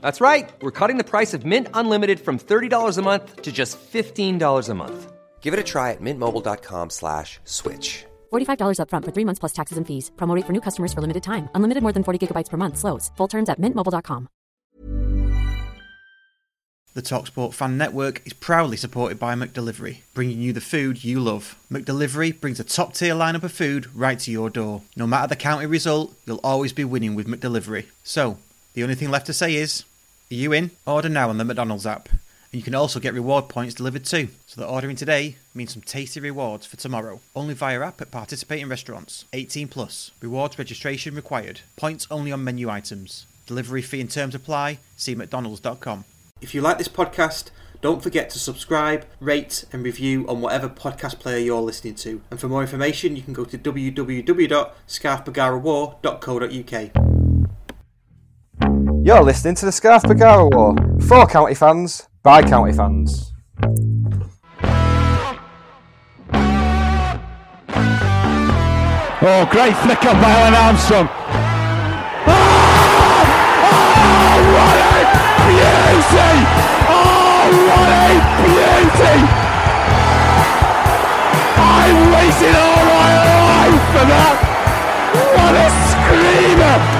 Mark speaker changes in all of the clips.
Speaker 1: That's right. We're cutting the price of Mint Unlimited from $30 a month to just $15 a month. Give it a try at mintmobile.com slash switch.
Speaker 2: $45 upfront for three months plus taxes and fees. Promote for new customers for limited time. Unlimited more than 40 gigabytes per month. Slows. Full terms at mintmobile.com.
Speaker 3: The TalkSport Fan Network is proudly supported by McDelivery, bringing you the food you love. McDelivery brings a top tier lineup of food right to your door. No matter the county result, you'll always be winning with McDelivery. So, the only thing left to say is, are you in? Order now on the McDonald's app. And you can also get reward points delivered too. So that ordering today means some tasty rewards for tomorrow. Only via app at participating restaurants. 18 plus. Rewards registration required. Points only on menu items. Delivery fee and terms apply. See mcdonalds.com. If you like this podcast, don't forget to subscribe, rate, and review on whatever podcast player you're listening to. And for more information, you can go to www.scarfbagarawar.co.uk.
Speaker 4: You're listening to the Scarf Bagara War. For county fans, by county fans.
Speaker 5: Oh, great flick up by Alan Armstrong. Oh, oh, what a beauty! Oh, what a beauty! I waited all my life for that. What a screamer!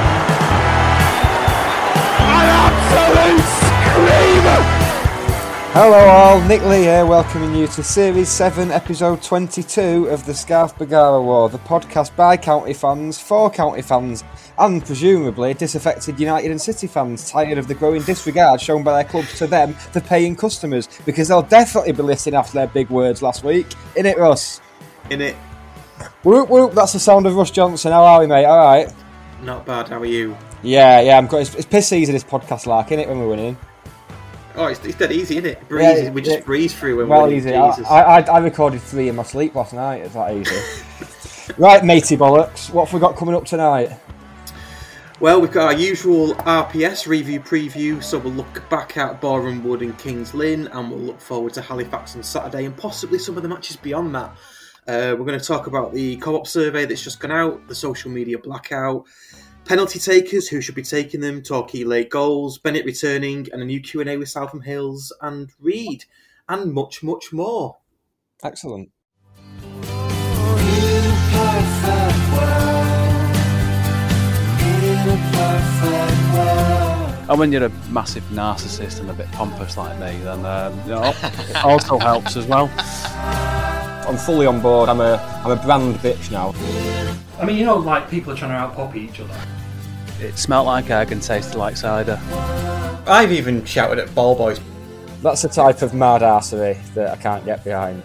Speaker 4: Hello all, Nick Lee here, welcoming you to Series 7, Episode 22 of the Scarf Bagara War, the podcast by county fans, for county fans, and presumably disaffected United and City fans tired of the growing disregard shown by their clubs to them, the paying customers, because they'll definitely be listening after their big words last week. In it, Russ?
Speaker 3: In it,
Speaker 4: Whoop whoop, that's the sound of Russ Johnson. How are we, mate? Alright.
Speaker 3: not bad. How are you?
Speaker 4: Yeah, yeah, I'm good. It's, it's piss season, this podcast like, innit, when we're winning?
Speaker 3: Oh, it's, it's dead easy, isn't it? Breeze.
Speaker 4: Yeah,
Speaker 3: we just
Speaker 4: yeah.
Speaker 3: breeze through when
Speaker 4: Well,
Speaker 3: we're
Speaker 4: easy. I,
Speaker 3: Jesus.
Speaker 4: I, I I recorded three in my sleep last night. It's that easy. right, matey bollocks. What have we got coming up tonight?
Speaker 3: Well, we've got our usual RPS review preview, so we'll look back at Boreham Wood and Kings Lynn, and we'll look forward to Halifax on Saturday, and possibly some of the matches beyond that. Uh, we're going to talk about the co-op survey that's just gone out, the social media blackout, penalty takers, who should be taking them, Torquay late goals, Bennett returning, and a new Q&A with Southam-Hales and Reid, and much, much more.
Speaker 4: Excellent.
Speaker 6: And when you're a massive narcissist and a bit pompous like me, then um, you know, it also helps as well.
Speaker 4: I'm fully on board. I'm a I'm a brand bitch now.
Speaker 7: I mean, you know, like people are trying to out-poppy each other.
Speaker 6: It smelt like egg and tasted like cider.
Speaker 3: I've even shouted at ball boys.
Speaker 4: That's the type of mad arsery that I can't get behind.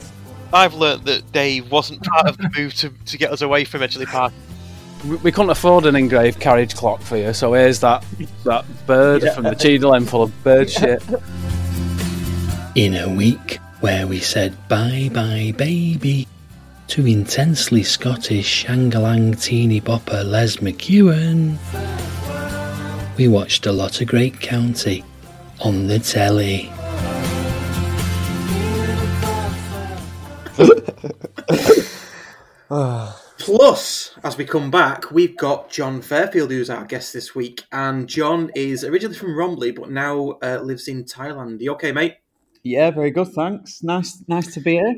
Speaker 8: I've learnt that Dave wasn't part of the move to, to get us away from Edgeley Park.
Speaker 6: We, we couldn't afford an engraved carriage clock for you, so here's that that bird from the Cheadle End full of bird shit.
Speaker 9: In a week where we said bye bye baby to intensely Scottish Shangalang teeny bopper Les McKeown, we watched a lot of great county on the telly.
Speaker 3: Plus, as we come back, we've got Jon Fairfield, who's our guest this week. And John is originally from Romiley, but now uh, lives in Thailand. You okay, mate?
Speaker 10: Yeah, very good. Thanks. Nice, nice to be here.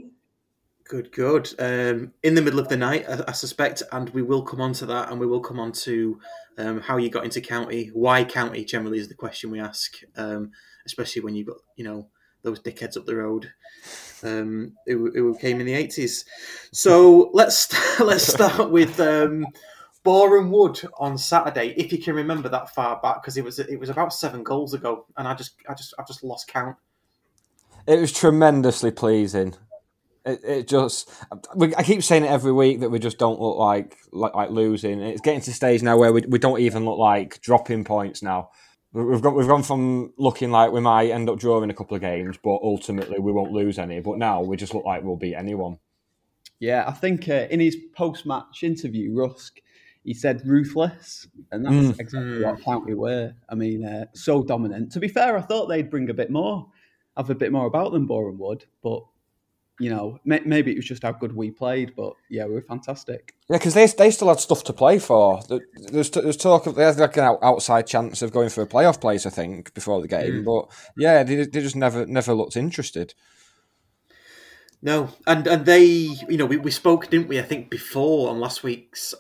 Speaker 3: Good, good. Um, in the middle of the night, I, I suspect, and we will come on to that, and we will come on to um, how you got into county, why county generally is the question we ask, um, especially when you've got, you know, those dickheads up the road um, who, who came in the 80s. So let's let's start with um, Boreham Wood on Saturday, if you can remember that far back, because it was it was about seven goals ago, and I just I just I just lost count.
Speaker 4: It was tremendously pleasing. It, it just, we, I keep saying it every week that we just don't look like like, like losing. It's getting to stage now where we, we don't even look like dropping points now. We've gone we've gone from looking like we might end up drawing a couple of games, but ultimately we won't lose any. But now we just look like we'll beat anyone.
Speaker 10: Yeah, I think uh, in his post-match interview, Rusk, he said ruthless, and that's
Speaker 4: Mm.
Speaker 10: exactly what County were. I mean, uh, so dominant. To be fair, I thought they'd bring a bit more, have a bit more about them, Boreham Wood, but you know, may- maybe it was just how good we played. But yeah, we were fantastic.
Speaker 4: Yeah, because they they still had stuff to play for. There's there's talk of they had like an outside chance of going for a playoff place, I think, before the game.
Speaker 3: Mm.
Speaker 4: But yeah, they, they just never never looked interested.
Speaker 3: No, and and they, you know, we, we spoke, didn't we? I think before on last week's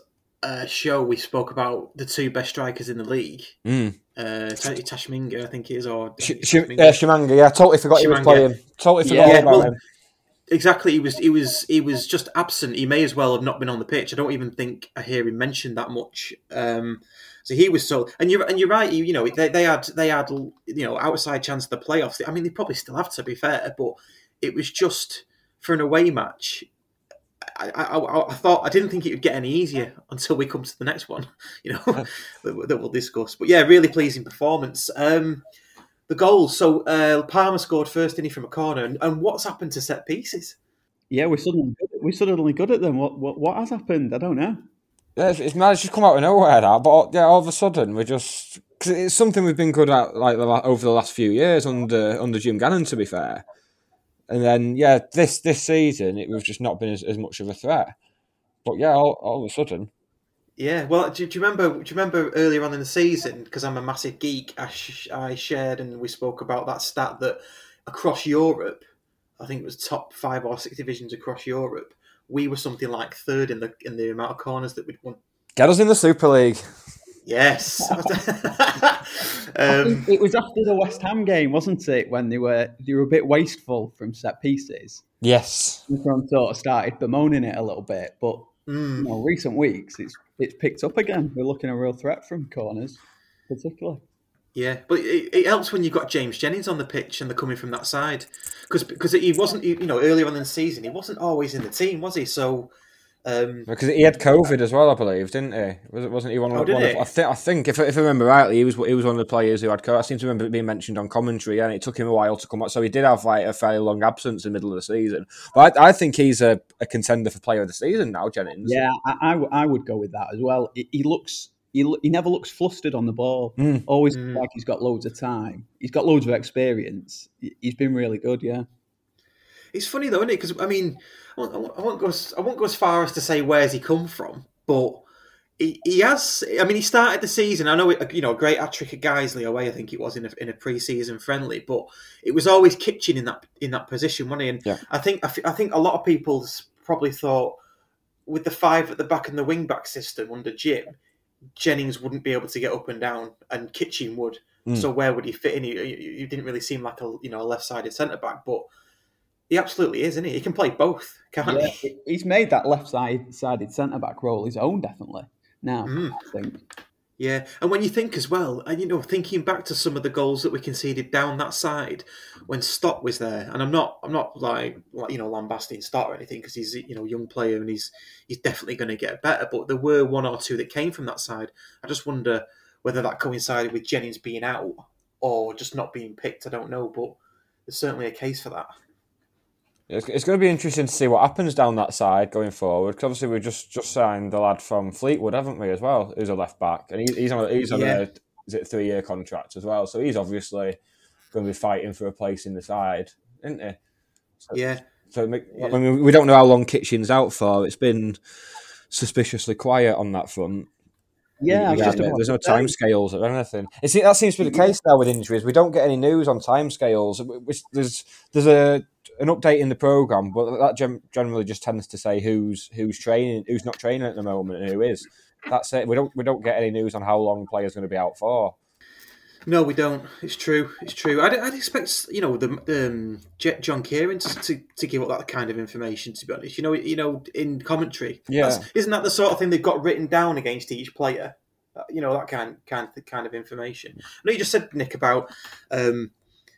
Speaker 3: uh, show, we spoke about the two best strikers in the league.
Speaker 4: Mm.
Speaker 3: Uh, Ta- Tashminga, I think it is, or
Speaker 4: Sh- Sh- uh, Shimanga, yeah, totally forgot he was playing. Totally forgot
Speaker 3: Yeah,
Speaker 4: about
Speaker 3: well,
Speaker 4: him.
Speaker 3: Exactly, he was he was he was just absent. He may as well have not been on the pitch. I don't even think I hear him mentioned that much. Um, so he was so, and you're and you're right. You, you know they, they had they had you know outside chance of the playoffs. I mean they probably still have to be fair, but it was just for an away match. I, I, I, thought I didn't think it would get any easier until we come to the next one, you know, that, that we'll discuss. But yeah, really pleasing performance. Um, the goals. So uh, Palmer scored first, didn't he, from a corner? And, and what's happened to set pieces?
Speaker 10: Yeah, we're suddenly good, we're suddenly good at them. What what what has happened? I don't know.
Speaker 4: Yeah, it's, it's mad. It's just come out of nowhere that, but yeah, all of a sudden we're just because it's something we've been good at like the, over the last few years under under Jim Gannon. To be fair, and then yeah, this this season it, we've just not been as, as much of a threat. But yeah, all, all of a sudden,
Speaker 3: Yeah, well, do, do you remember? Do you remember earlier on in the season? Because I'm a massive geek, I, sh- I shared and we spoke about that stat that across Europe, I think it was top five or six divisions across Europe, we were something like third in the in the amount of corners that we'd won.
Speaker 4: get us in the Super League.
Speaker 3: Yes. Um,
Speaker 10: it was after the West Ham game, wasn't it, when they were they were a bit wasteful from set pieces.
Speaker 4: Yes,
Speaker 10: Everyone sort of started bemoaning it a little bit, but
Speaker 3: Mm.
Speaker 10: you know, recent weeks it's it's picked up again. We're looking a real threat from corners, particularly.
Speaker 3: Yeah, but it, it helps when you've got James Jennings on the pitch and they're coming from that side because because he wasn't you know earlier on in the season he wasn't always in the team was he so um,
Speaker 4: because he had COVID as well, I believe, didn't he? Was it wasn't he one,
Speaker 3: Oh,
Speaker 4: of one of? I think I think if, if I remember rightly, he was he was one of the players who had COVID. I seem to remember it being mentioned on commentary, and it took him a while to come out. So he did have like a fairly long absence in the middle of the season. But I, I think he's a, a contender for player of the season now, Jennings.
Speaker 10: Yeah, I, I w- I would go with that as well. He, he looks he, he never looks flustered on the ball.
Speaker 4: Mm.
Speaker 10: Always looks like he's got loads of time. He's got loads of experience. He- He's been really good. Yeah.
Speaker 3: It's funny though, isn't it? Because I mean, I won't, I won't- I won't go. As, I won't go as far as to say where's he come from, but he, he has. I mean, he started the season. I know, it, you know, a great hat trick at Guiseley away. I think it was in a, in a pre-season friendly, but it was always Kitchen in that in that position, wasn't he? And
Speaker 4: Yeah.
Speaker 3: I think I, I think a lot of people probably thought with the five at the back and the wing back system under Jim, Jennings wouldn't be able to get up and down, and Kitchen would.
Speaker 4: Mm.
Speaker 3: So where would he fit in? He, he didn't really seem like a you know a left-sided centre back, but he absolutely is, isn't he? He can play both, can't
Speaker 10: Yeah,
Speaker 3: he?
Speaker 10: he's made that left side sided centre back role his own, definitely. Now,
Speaker 3: Mm.
Speaker 10: I think.
Speaker 3: Yeah, and when you think as well, and you know, thinking back to some of the goals that we conceded down that side when Stott was there, and I'm not, I'm not like, like you know, lambasting Stott or anything because he's you know a young player and he's he's definitely going to get better. But there were one or two that came from that side. I just wonder whether that coincided with Jennings being out or just not being picked. I don't know, but there's certainly a case for that.
Speaker 4: It's, it's going to be interesting to see what happens down that side going forward. Because obviously we just just signed the lad from Fleetwood, haven't we, as well? Who's a left back, and he, he's on a, he's on
Speaker 3: Yeah.
Speaker 4: a is it three year contract as well. So he's obviously going to be fighting for a place in the side, isn't he? So,
Speaker 3: Yeah.
Speaker 4: So. I mean, we don't know how long Kitchen's out for. It's been suspiciously quiet on that front.
Speaker 10: Yeah, I was
Speaker 4: Yeah,
Speaker 10: just about
Speaker 4: there's no time scales or anything. It that seems to be the case now with injuries. We don't get any news on time scales. There's there's a an update in the program, but that gen- generally just tends to say who's who's training, who's not training at the moment, and who is. That's it. We don't we don't get any news on how long players going to be out for.
Speaker 3: No, we don't. It's true. It's true. I'd, I'd expect you know the um, John Kieran to, to to give up that kind of information. To be honest, you know, you know, in commentary,
Speaker 4: Yeah.
Speaker 3: Isn't that the sort of thing they've got written down against each player? Uh, You know, that kind kind kind of information. I know you just said Nick about um,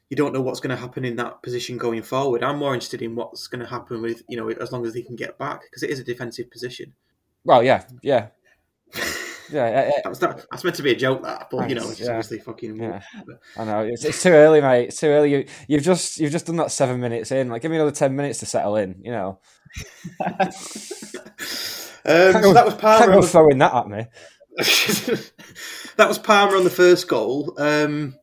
Speaker 3: you don't know what's going to happen in that position going forward. I'm more interested in what's going to happen with you know as long as he can get back because it is a defensive position.
Speaker 4: Well, yeah, yeah. Yeah, yeah, yeah.
Speaker 3: That was that, that's meant to be a joke, that, but you know, it's
Speaker 4: yeah.
Speaker 3: obviously fucking.
Speaker 4: Yeah. I know it's, it's too early, mate. It's too early. You, you've just you've just done that seven minutes in. Like, give me another ten minutes to settle in. You know.
Speaker 3: Um, so that was Palmer.
Speaker 4: Can't go throwing that at me.
Speaker 3: that was Palmer on the first goal. Um,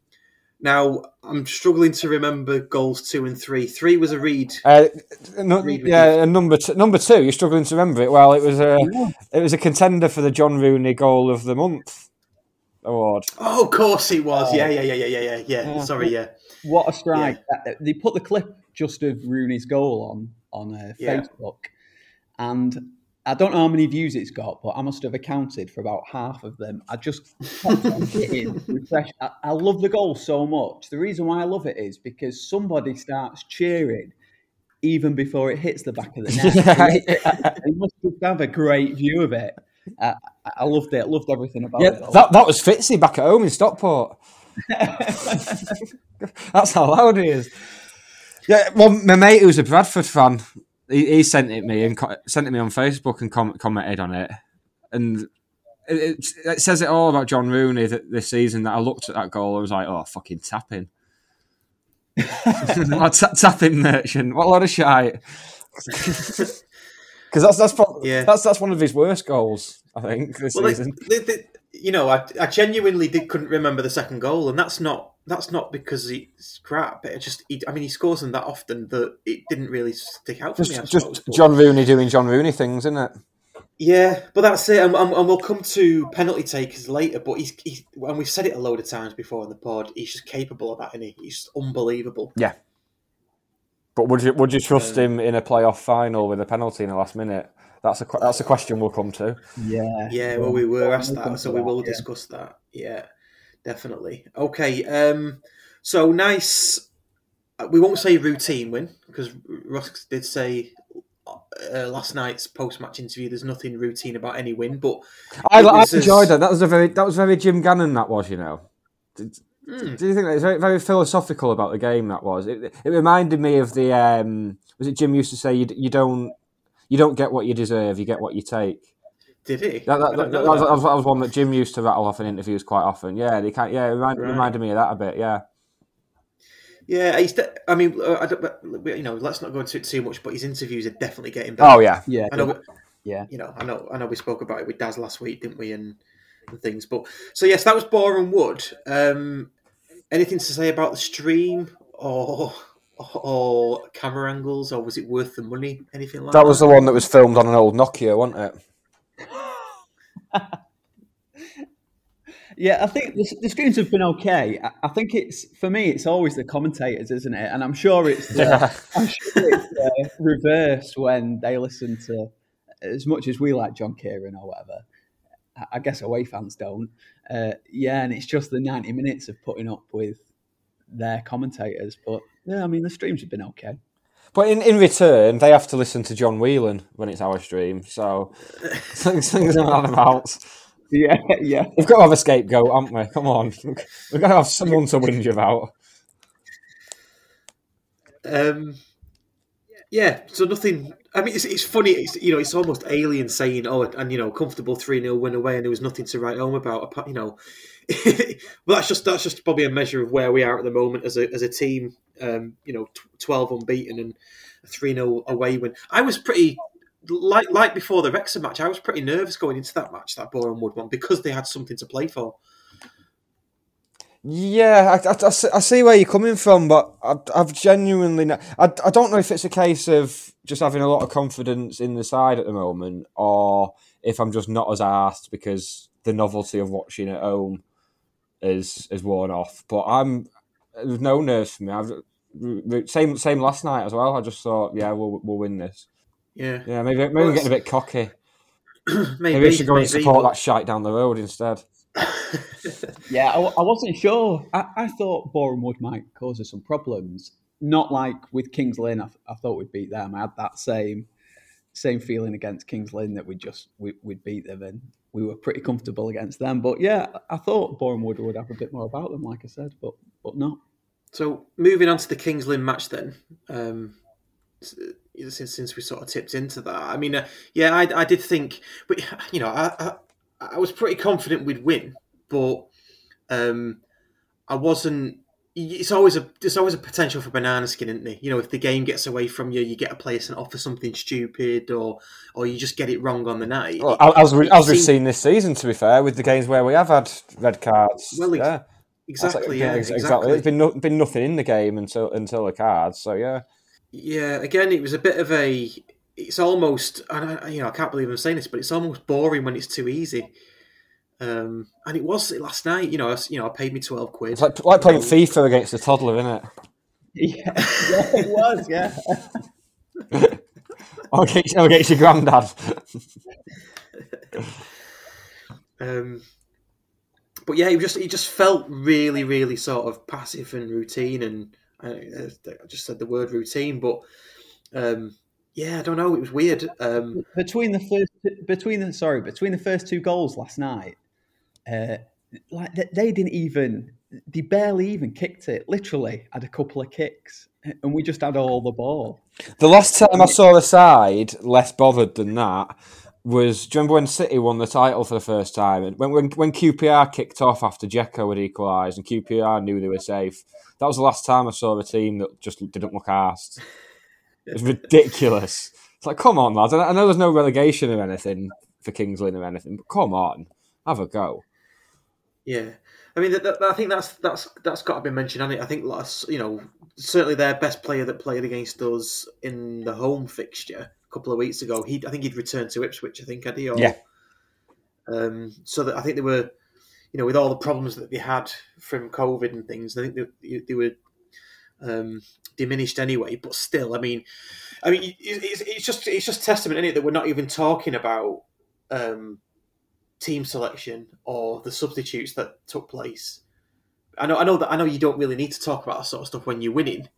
Speaker 3: now I'm struggling to remember goals two and three. Three was a Reid.
Speaker 4: Uh, no,
Speaker 3: Reid
Speaker 4: yeah, and number two, number two. You're struggling to remember it. Well, it was a it was a contender for the John Rooney Goal of the Month award.
Speaker 3: Oh, of course it was. Yeah, yeah, yeah, yeah, yeah, yeah. yeah.
Speaker 10: Yeah.
Speaker 3: Sorry, yeah.
Speaker 10: What a strike! Uh, They put the clip just of Rooney's goal on on uh,
Speaker 3: Yeah.
Speaker 10: Facebook, and I don't know how many views it's got, but I must have accounted for about half of them. I just hitting refresh. I, I love the goal so much. The reason why I love it is because somebody starts cheering even before it hits the back of the net. you must just have a great view of it. I, I- loved it. I loved everything about
Speaker 4: Yeah,
Speaker 10: it.
Speaker 4: that that was Fitzy back at home in Stockport. That's how loud he is. Yeah, well, my mate who's a Bradford fan, he, he sent it me and co- sent it me on Facebook and com- commented on it, and it, it, says it all about John Rooney that this season. That I looked at that goal, I was like, oh, fucking tapping, oh, ta- tapping merchant. What a lot of shite. Because that's that's probably
Speaker 3: Yeah.
Speaker 4: that's that's one of his worst goals, I think, this
Speaker 3: Well,
Speaker 4: season.
Speaker 3: the, the, you know, I, I genuinely did, couldn't remember the second goal, and that's not that's not because he's crap. It just, he, I mean, he scores them that often that it didn't really stick out for me.
Speaker 4: Just
Speaker 3: suppose.
Speaker 4: just John Rooney doing John Rooney things, isn't it?
Speaker 3: Yeah, but that's it, and, and, and we'll come to penalty takers later. But he's, he's, and we've said it a load of times before in the pod. He's just capable of that, and he? he's just unbelievable.
Speaker 4: Yeah. But would you would you trust
Speaker 3: Um,
Speaker 4: him in a playoff final with a penalty in the last minute? That's a that's a question we'll come to.
Speaker 10: Yeah.
Speaker 3: Yeah, well, we were asked that, so we will
Speaker 10: yeah.
Speaker 3: discuss that. Yeah, definitely. Okay, um, so nice. uh, We won't say routine win because Rusk did say uh, last night's post-match interview. There's nothing routine about any win, but
Speaker 4: I, I
Speaker 3: as-
Speaker 4: enjoyed that. That was a very that was very Jim Gannon. That was, you know. Did,
Speaker 3: Hmm.
Speaker 4: do you think that it's very, very philosophical about the game? That was. It, it reminded me of the. Um, was it Jim used to say you, you don't you don't get what you deserve, you get what you take.
Speaker 3: Did he?
Speaker 4: That, that, that, that, was,
Speaker 3: that.
Speaker 4: that was- that was one that Jim used to rattle off in interviews quite often. Yeah, they can't. Yeah, it remind,
Speaker 3: Right.
Speaker 4: reminded me of that a bit. Yeah.
Speaker 3: Yeah, he's. De- I mean, uh, I don't, you know, let's not go into it too much. But his interviews are definitely getting better.
Speaker 4: Oh, yeah.
Speaker 10: Yeah,
Speaker 3: I know.
Speaker 10: yeah.
Speaker 3: You know, I know. I know. We spoke about it with Daz last week, didn't we? And, and things. But so yes, that was Boreham Wood. Um, anything to say about the stream or or camera angles, or was it worth the money? Anything like that?
Speaker 4: That was the one that was filmed on an old Nokia, wasn't it?
Speaker 10: Yeah, I think the, the screens have been okay. I, I think it's for me, it's always the commentators, isn't it? And I'm sure it's uh,
Speaker 4: Yeah.
Speaker 10: I'm sure it's uh, reversed when they listen to as much as we like John Kieran or whatever. I- I guess away fans don't. Uh, yeah, and it's just the 90 minutes of putting up with their commentators. But yeah, I mean the streams have been okay.
Speaker 4: But in, in return, they have to listen to John Whelan when it's our stream. So things, things are not about.
Speaker 10: Yeah, yeah.
Speaker 4: We've got to have a scapegoat, haven't we? Come on. We've got to have someone to whinge about.
Speaker 3: Um, yeah, so nothing. I mean, it's, it's funny. It's you know, it's almost alien saying, "Oh, and you know, comfortable three 0 win away," and there was nothing to write home about. apart- You know, well, that's just that's just probably a measure of where we are at the moment as a as a team. Um, you know, tw- twelve unbeaten and a three 0 away win. I was pretty like like before the Wrexham match. I was pretty nervous going into that match, that Boreham Wood one, because they had something to play for.
Speaker 4: Yeah, I, I- I see- where you're coming from, but I, I've genuinely. n- I, I don't know if it's a case of just having a lot of confidence in the side at the moment, or if I'm just not as asked because the novelty of watching at home is is worn off. But I'm there's no nerves for me. I've, same same last night as well. I just thought, yeah, we'll we'll win this.
Speaker 3: Yeah,
Speaker 4: Yeah, maybe maybe
Speaker 3: Well,
Speaker 4: I'm getting a bit cocky.
Speaker 3: maybe,
Speaker 4: Maybe I should go and support
Speaker 3: but-
Speaker 4: that shite down the road instead.
Speaker 10: Yeah, I, I wasn't sure. I, I thought Boreham Wood might cause us some problems. Not like with Kings Lynn. I, th- I thought we'd beat them. I had that same same feeling against Kings Lynn that we just we, we'd beat them, and we were pretty comfortable against them. But yeah, I thought Bournemouth would have a bit more about them, like I said, but but not.
Speaker 3: So moving on to the Kings Lynn match then. Um, since since we sort of tipped into that, I mean, uh, yeah, I, I did think, but you know, I, I I was pretty confident we'd win, but um, I wasn't. It's always a there's always a potential for banana skin, isn't there? You know, if the game gets away from you, you get a player sent off for something stupid, or or you just get it wrong on the night.
Speaker 4: Well,
Speaker 3: It-
Speaker 4: as, we, as we've seen this season, to be fair, with the games where we have had red cards.
Speaker 3: Well,
Speaker 4: yeah.
Speaker 3: Exactly, yeah,
Speaker 4: ex-
Speaker 3: exactly.
Speaker 4: There's been, no, been nothing in the game until until the cards. So yeah,
Speaker 3: Yeah, again, it was a bit of a. It's almost, and I, you know, I can't believe I'm saying this, but it's almost boring when it's too easy. Um, and it was last night. You know, I, you know, I paid me twelve quid.
Speaker 4: it's like like playing FIFA against a toddler, isn't it?
Speaker 10: Yeah, yeah it was. Yeah.
Speaker 4: Or against, or against your granddad.
Speaker 3: Um, but yeah, it just it just felt really, really sort of passive and routine, and I, I just said the word routine, but um, yeah, I don't know, it was weird. Um,
Speaker 10: between the first between the sorry between the first two goals last night, uh, like they, they didn't even they barely even kicked it. Literally had a couple of kicks, and we just had all the ball.
Speaker 4: The last time I saw a side less bothered than that was do you remember when City won the title for the first time? And When when, when QPR kicked off after Dzeko had equalised and QPR knew they were safe. That was the last time I saw a team that just didn't look arsed. It was ridiculous. It's like, come on, lads. I I know there's no relegation or anything for Kings Lynn or anything, but come on, have a go.
Speaker 3: Yeah, I mean, that, that, I think that's that's that's got to be mentioned. it? I think last, you know, certainly their best player that played against us in the home fixture a couple of weeks ago. He, I think he'd returned to Ipswich. I think had he? Or,
Speaker 4: Yeah.
Speaker 3: Um, so that I think they were, you know, with all the problems that they had from COVID and things, I think they, they were um, diminished anyway. But still, I mean, I mean, it's, it's just it's just testament, is it, that we're not even talking about um, team selection or the substitutes that took place. I know, I know that I know you don't really need to talk about that sort of stuff when you're winning,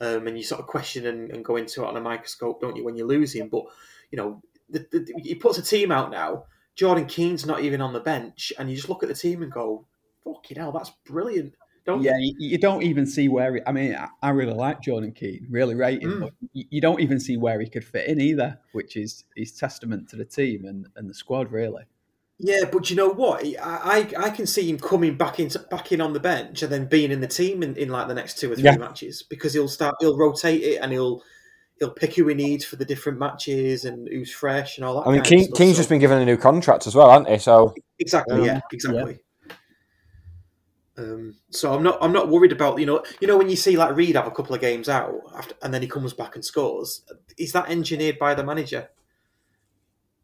Speaker 3: um, and you sort of question and, and go into it on a microscope, don't you, when you're losing? But you know, the, the, he puts a team out now. Jordan Keane's not even on the bench, and you just look at the team and go, "Fucking hell, that's brilliant." Don't
Speaker 10: Yeah, you, you don't even see where. He, I mean, I, I really like Jordan Keane, really rate him,
Speaker 3: Mm.
Speaker 10: but you, you don't even see where he could fit in either, which is is testament to the team and, and the squad, really.
Speaker 3: Yeah, but you know what? I, I I can see him coming back in back in on the bench and then being in the team in, in like the next two or three
Speaker 4: Yeah.
Speaker 3: matches because he'll start he'll rotate it and he'll he'll pick who he needs for the different matches and who's fresh and all that.
Speaker 4: I mean, King. King's
Speaker 3: So-
Speaker 4: just been given a new contract as well, hasn't he? So
Speaker 3: exactly
Speaker 4: Um,
Speaker 3: yeah exactly. Um, so I'm not I'm not worried about you know you know when you see like Reid have a couple of games out after, and then he comes back and scores is that engineered by the manager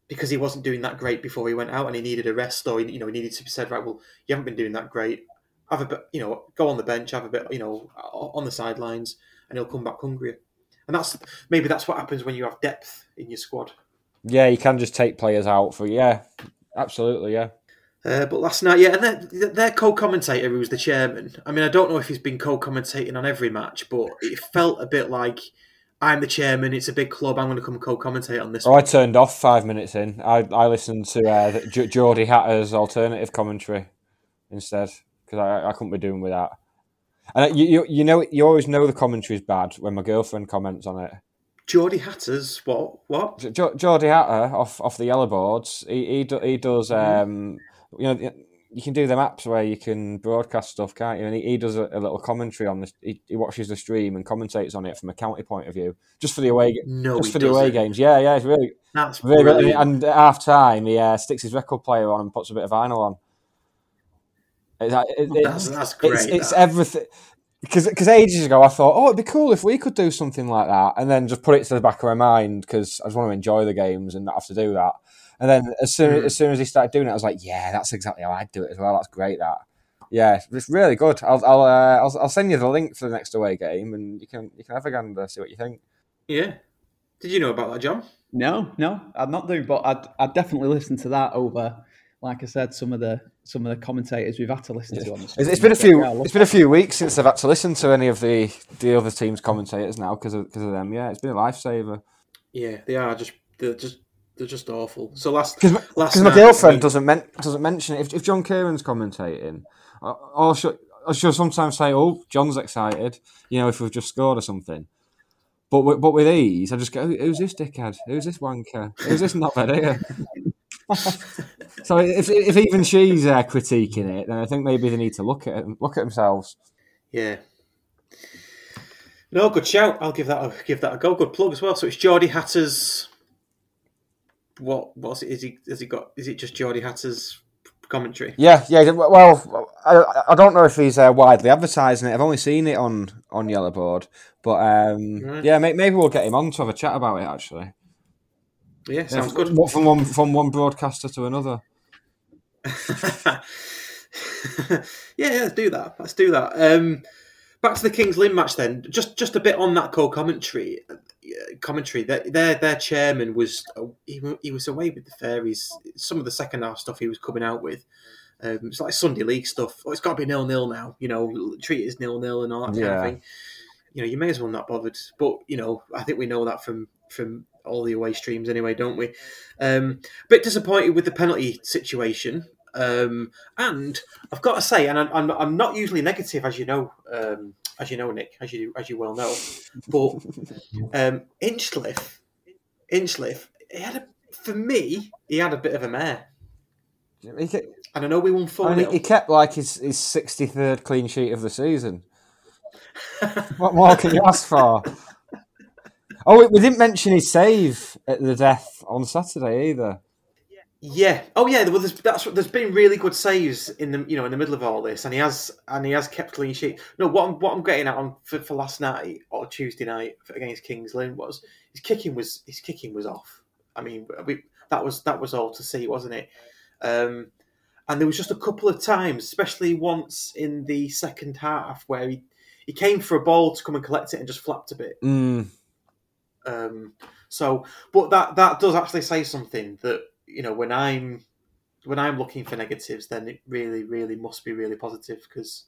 Speaker 3: because he wasn't doing that great before he went out and he needed a rest or you know he needed to be said right well you haven't been doing that great have a bit you know go on the bench have a bit you know on the sidelines and he'll come back hungrier and that's maybe that's what happens when you have depth in your squad
Speaker 4: yeah, you can just take players out for yeah, absolutely, yeah.
Speaker 3: Uh, but last night, yeah, and their, their co-commentator, who was the chairman. I mean, I don't know if he's been co-commentating on every match, but it felt a bit like I'm the chairman. It's a big club. I'm going to come co-commentate on this.
Speaker 4: Oh, I turned off five minutes in. I, I listened to uh, J- Geordie Hatter's alternative commentary instead because I, I couldn't be doing with that. And uh, you, you you know you always know the commentary is bad when my girlfriend comments on it.
Speaker 3: Geordie Hatters, what? What?
Speaker 4: J- J- Geordie Hatter off off the yellow boards. He he, do, he does. Um, you know, you can do them apps where you can broadcast stuff, can't you? And he, he does a, a little commentary on this. He, he watches the stream and commentates on it from a county point of view, just for the away.
Speaker 3: No,
Speaker 4: just for the away games. Yeah, yeah, it's really.
Speaker 3: That's
Speaker 4: really
Speaker 3: brilliant.
Speaker 4: and at half time, he uh, sticks his record player on and puts a bit of vinyl on. It's, it- it-
Speaker 3: That's- that's
Speaker 4: It's,
Speaker 3: great,
Speaker 4: it's
Speaker 3: that.
Speaker 4: everything. Because ages ago I thought, oh, it'd be cool if we could do something like that, and then just put it to the back of my mind because I just want to enjoy the games and not have to do that. And then as soon
Speaker 3: Mm.
Speaker 4: as soon as he started doing it, I was like, yeah, that's exactly how I'd do it as well. That's great. That, yeah, it's really good. I'll I'll, uh, I'll I'll send you the link for the next away game, and you can you can have a gander, see what you think.
Speaker 3: Yeah. Did you know about that, John?
Speaker 10: No, no, I'm not doing, but I'd I'd definitely listen to that over, like I said, some of the some of the commentators we've had to listen to on the.
Speaker 4: It's, it's been a few.
Speaker 10: Yeah,
Speaker 4: It's been a few weeks since I've had to listen to any of the the other teams' commentators now because of because of them. Yeah, it's been a lifesaver.
Speaker 3: Yeah, they are just they're just they're just awful. So last
Speaker 4: Because my,
Speaker 3: last
Speaker 4: 'cause my
Speaker 3: night-
Speaker 4: girlfriend doesn't men, doesn't mention it. If, if John Kieran's commentating, I- I'll, she'll, she'll sometimes say, "Oh, John's excited," you know, if we've just scored or something. But with, but with these, I just go, "Who's this dickhead? Who's this wanker? Who's this not here?" so if if even she's uh, critiquing it, then I think maybe they need to look at it, look at themselves.
Speaker 3: Yeah. No, good shout. I'll give that a, give that a go. Good plug as well. So it's Geordie Hatter's. What what's it? Is he has he got? Is it just Geordie Hatter's commentary?
Speaker 4: Yeah, yeah. Well, I, I don't know if he's uh, widely advertising it. I've only seen it on on Yellow Board, but um,
Speaker 3: Right.
Speaker 4: yeah, may, maybe we'll get him on to have a chat about it. Actually,
Speaker 3: Yeah, sounds
Speaker 4: Yeah,
Speaker 3: good.
Speaker 4: From one from one broadcaster to another.
Speaker 3: yeah, yeah, let's do that. Let's do that. Um, back to the Kings Lynn match then. Just just a bit on that co-commentary. uh, Commentary. Their their, their chairman was he, he was away with the fairies. Some of the second half stuff he was coming out with. Um, it's like Sunday League stuff. Oh, it's got to be nil nil now. You know, treat it as nil nil and all that kind of thing. You know, you may as well not bothered. But you know, I think we know that from from all the away streams anyway, don't we? Um, bit disappointed with the penalty situation. Um, and I've got to say, and I'm, I'm, I'm not usually negative, as you know, um, as you know, Nick, as you as you well know, but um, Hinchliffe, Hinchliffe, he had a, for me, he had a bit of a mare.
Speaker 4: Kept,
Speaker 3: And I know we won four
Speaker 4: he,
Speaker 3: 0
Speaker 4: he kept like his his sixty third clean sheet of the season. what more can you ask for? Oh, we didn't mention his save at the death on Saturday either.
Speaker 3: Yeah. Oh, yeah. Well, there's that's there's been really good saves in the you know in the middle of all this, and he has and he has kept clean sheet. No, what I'm what I'm getting at on for, for last night or Tuesday night against Kings Lynn was his kicking was his kicking was off. I mean, we, that was that was all to see, wasn't it? Um, and there was just a couple of times, especially once in the second half, where he he came for a ball to come and collect it and just flapped a bit.
Speaker 4: Mm.
Speaker 3: Um, so, but that that does actually say something that you know when I'm when I'm looking for negatives, then it really, really must be really positive because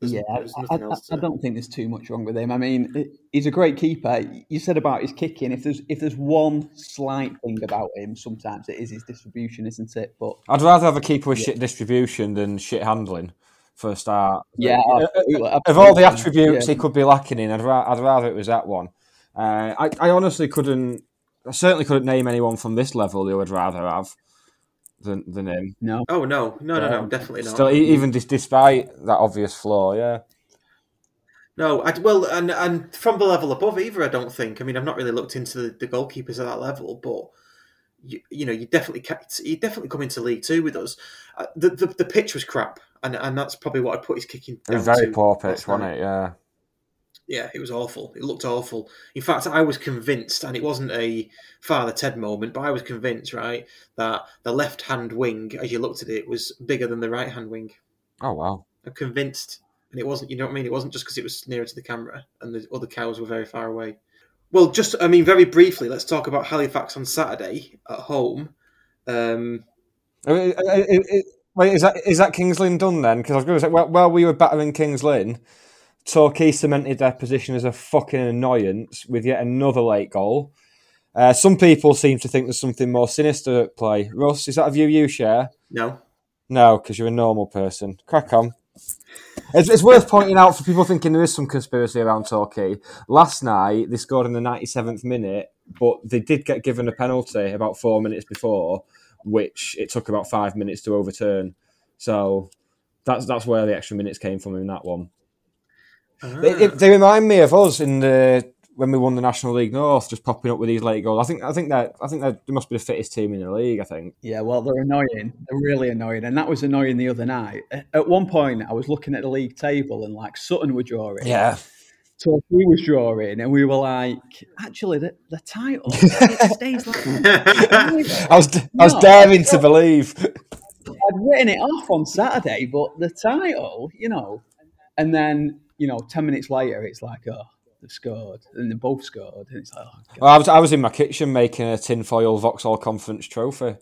Speaker 3: there's,
Speaker 10: yeah,
Speaker 3: there's
Speaker 10: I,
Speaker 3: nothing
Speaker 10: I-
Speaker 3: else. To
Speaker 10: I don't think there's too much wrong with him. I mean, it- he's a great keeper. You said about his kicking. If there's if there's one slight thing about him, sometimes it is his distribution, isn't it? But
Speaker 4: I'd rather have a keeper with
Speaker 10: Yeah.
Speaker 4: shit distribution than shit handling for a start.
Speaker 10: Yeah,
Speaker 4: Uh,
Speaker 10: absolutely,
Speaker 4: of all the attributes
Speaker 10: yeah.
Speaker 4: he could be lacking in, I'd, ra- I'd rather it was that one. Uh, I, I honestly couldn't, I certainly couldn't name anyone from this level who I'd rather have than, than him.
Speaker 10: No.
Speaker 3: Oh no, no, no, no,
Speaker 4: Um,
Speaker 3: definitely not.
Speaker 4: Still, e- even dis- despite that obvious flaw, yeah.
Speaker 3: No, I, well, and and from the level above either, I don't think. I mean, I've not really looked into the, the goalkeepers at that level, but you, you know, you definitely kept, you definitely come into League Two with us. Uh, the, the the pitch was crap, and and that's probably what I put his kicking.
Speaker 4: It was very
Speaker 3: to
Speaker 4: poor pitch, wasn't it? Yeah.
Speaker 3: Yeah, it was awful. It looked awful. In fact, I was convinced, and it wasn't a Father Ted moment, but I was convinced, right, that the left hand wing, as you looked at it, was bigger than the right hand wing.
Speaker 4: Oh, wow.
Speaker 3: I'm convinced. And it wasn't, you know what I mean? It wasn't just because it was nearer to the camera and the other cows were very far away. Well, just, I mean, very briefly, let's talk about Halifax on Saturday at home. Um,
Speaker 4: I mean, it- it- it- Wait, is that is that Kings Lynn done then? Because I was going to say, while, while we were battering Kings Lynn, Torquay cemented their position as a fucking annoyance with yet another late goal. Uh, some people seem to think there's something more sinister at play. Russ, is that a view you share?
Speaker 3: No.
Speaker 4: No, because you're a normal person. Crack on. It's, it's worth pointing out for people thinking there is some conspiracy around Torquay. Last night, they scored in the 97th minute, but they did get given a penalty about four minutes before, which it took about five minutes to overturn. So that's that's where the extra minutes came from in that one. They, it- ah. they remind me of us in the when we won the National League North, just popping up with these late goals. I think I think that I think that they must be the fittest team in the league. I think.
Speaker 10: Yeah, well, they're annoying. They're really annoying, and that was annoying the other night. At one point, I was looking at the league table, and like Sutton were drawing.
Speaker 4: Yeah.
Speaker 10: Torquay was drawing, and we were like, actually, the, the title stays like.
Speaker 4: I was I was
Speaker 10: No,
Speaker 4: daring to believe.
Speaker 10: I'd written it off on Saturday, but the title, you know, and then you know, ten minutes later, it's like, oh, they've scored, and they both scored, and it's like, oh,
Speaker 4: Well, I was I was in my kitchen making a tinfoil Vauxhall Conference trophy.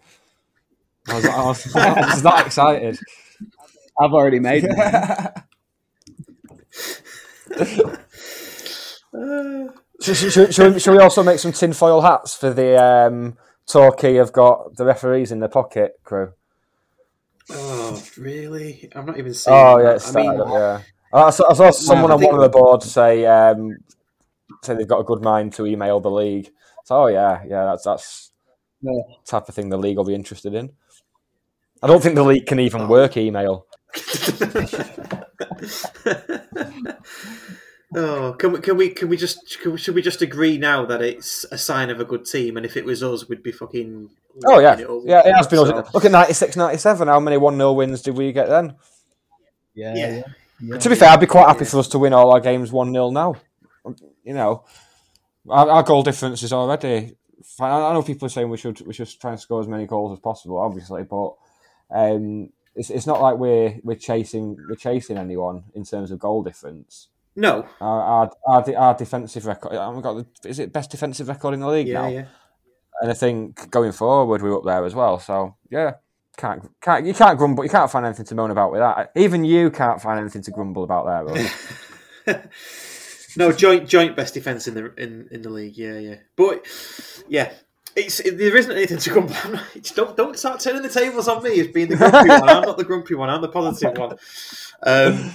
Speaker 4: I was, I was, I was that excited.
Speaker 10: I've already made it.
Speaker 4: Should, should, should, we, should we also make some tinfoil hats for the um, Torquay have got the referees in their pocket crew?
Speaker 3: oh, really? I'm not even seeing
Speaker 4: Oh
Speaker 3: that.
Speaker 4: yeah,
Speaker 3: I
Speaker 4: it's
Speaker 3: mean,
Speaker 4: started, yeah. I saw, I saw someone
Speaker 3: I
Speaker 4: on one of the boards say um, say they've got a good mind to email the league. So oh yeah, yeah, that's that's
Speaker 10: Yeah.
Speaker 4: the type of thing the league will be interested in. I don't think the league can even work email.
Speaker 3: Oh, can we can we can we just can we, should we just agree now that it's a sign of a good team, and if it was us, we'd be fucking.
Speaker 4: Oh yeah,
Speaker 3: it
Speaker 4: yeah, it has been.
Speaker 3: So-
Speaker 4: Look at 96, 97. How many one 0 wins did we get then?
Speaker 10: Yeah.
Speaker 3: Yeah.
Speaker 4: To be fair, I'd be quite happy for us to win all our games one 0 now. You know, our, our goal difference is already. Fine. I I know people are saying we should we should try and score as many goals as possible, obviously, but um, it's it's not like we're we're chasing we're chasing anyone in terms of goal difference.
Speaker 3: No.
Speaker 4: Our our, our, our defensive record. We've got the, is it best defensive record in the league
Speaker 3: Yeah,
Speaker 4: now?
Speaker 3: yeah.
Speaker 4: And I think going forward we're up there as well. So yeah, can't can't you can't grumble. You can't find anything to moan about with that. Even you can't find anything to grumble about there.
Speaker 3: No, joint joint best defense in the in, in the league. Yeah, yeah. But yeah, it's it, there isn't anything to. I'm it's- Don't don't start turning the tables on me as being the grumpy one. I'm not the grumpy one. I'm the positive one. Um,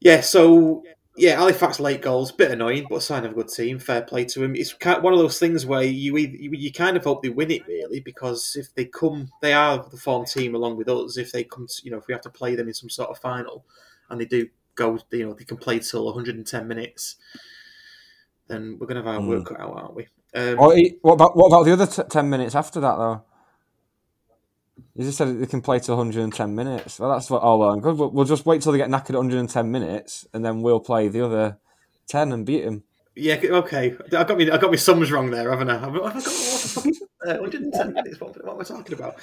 Speaker 3: yeah. So yeah, Halifax late goals, bit annoying, but a sign of a good team. Fair play to him. It's one of those things where you you, kind of hope they win it really because if they come, they are the form team along with us. If they come, to, you know, if we have to play them in some sort of final, and they do go, you know, they can play till 110 minutes, then we're going to have our work cut out, aren't we? Um,
Speaker 4: what about what about the other t- ten minutes after that though? You just said they can play to 110 minutes. Well, that's what. Oh well, good. We'll, we'll just wait till they get knackered at 110 minutes, and then we'll play the other 10 and beat them.
Speaker 3: yeah, okay. I got me. I got my sums wrong there, haven't I? Have I got what the fucking uh, 110 minutes? What, what am I talking about?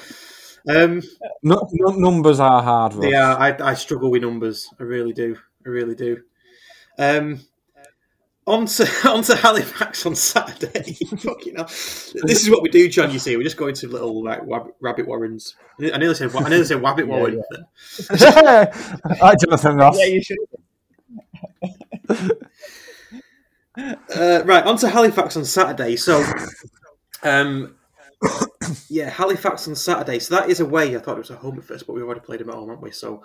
Speaker 3: Um,
Speaker 4: No, no, numbers are hard. Russ.
Speaker 3: Yeah, I, I struggle with numbers. I really do. I really do. Um, on to, on to Halifax on Saturday. Fucking hell. This is what we do, John. You see, We're just go into little like wab- rabbit warrens. I nearly said I nearly said wabbit
Speaker 4: Yeah,
Speaker 3: warren.
Speaker 4: Hi, Jonathan Ross.
Speaker 10: Yeah, you should.
Speaker 3: Uh, right, on to Halifax on Saturday. So, um, yeah, Halifax on Saturday. So that is away. I thought it was a home at first, but we've already played them at home, haven't we? So,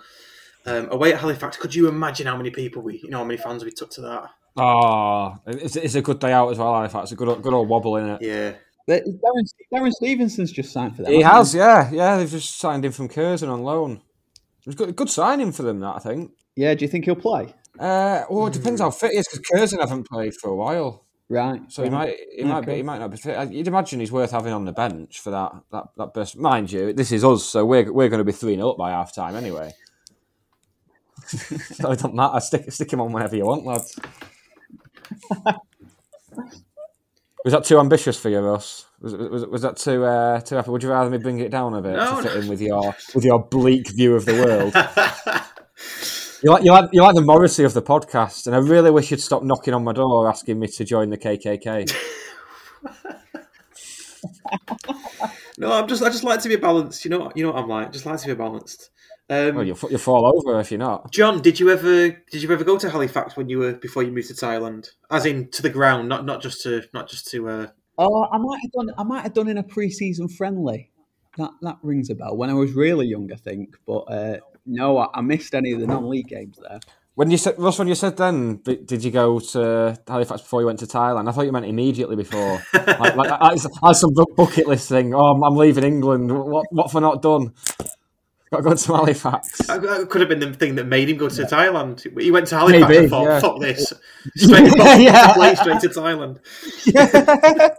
Speaker 3: um, away at Halifax. Could you imagine how many people we, you know, how many fans we took to that?
Speaker 4: Oh, it's, it's a good day out as well. I It's A good good old wobble in it.
Speaker 3: Yeah.
Speaker 10: Darren, Darren Stephenson's just signed for them.
Speaker 4: He
Speaker 10: hasn't
Speaker 4: has, yeah, yeah. They've just signed him from Curzon on loan. It was good, a good signing for them, that I think.
Speaker 10: Yeah, do you think he'll play?
Speaker 4: Uh, well, it depends how fit he is because Curzon haven't played for a while.
Speaker 10: Right.
Speaker 4: So he might, he might be, he might not be fit. You'd imagine he's worth having on the bench for that, that, that burst. Mind you, this is us, so we're we're going to be three 0 up by half time anyway. so it doesn't matter. Stick stick him on whenever you want, lads. Was that too ambitious for you, Ross? Was, was, was that too uh, too happy? Would you rather me bring it down a bit
Speaker 3: No,
Speaker 4: to fit
Speaker 3: no.
Speaker 4: in with your with your bleak view of the world? you like you like you like the Morrissey of the podcast, and I really wish you'd stop knocking on my door asking me to join the KKK.
Speaker 3: No, I'm just I just like to be balanced. You know, you know what I'm like. Just like to be balanced. Um,
Speaker 4: well, you'll, you'll fall over if you're not.
Speaker 3: John, did you ever did you ever go to Halifax when you were before you moved to Thailand? As in to the ground, not not just to not just to. Uh...
Speaker 10: Oh, I might have done. I might have done in a pre-season friendly. That that rings a bell when I was really young, I think. But uh, no, I, I missed any of the non-league games there.
Speaker 4: When you said Russ, when you said then, did you go to Halifax before you went to Thailand? I thought you meant immediately before, like, like as, as some bu- bucket list thing. Oh, I'm, I'm leaving England. What what have I not done? Got to go to Halifax.
Speaker 3: That that could have been the thing that made him go to Thailand. He went to Halifax
Speaker 4: Maybe,
Speaker 3: and thought,
Speaker 4: yeah.
Speaker 3: "Fuck this!" Straight,
Speaker 4: Yeah, yeah.
Speaker 3: plane straight to Thailand.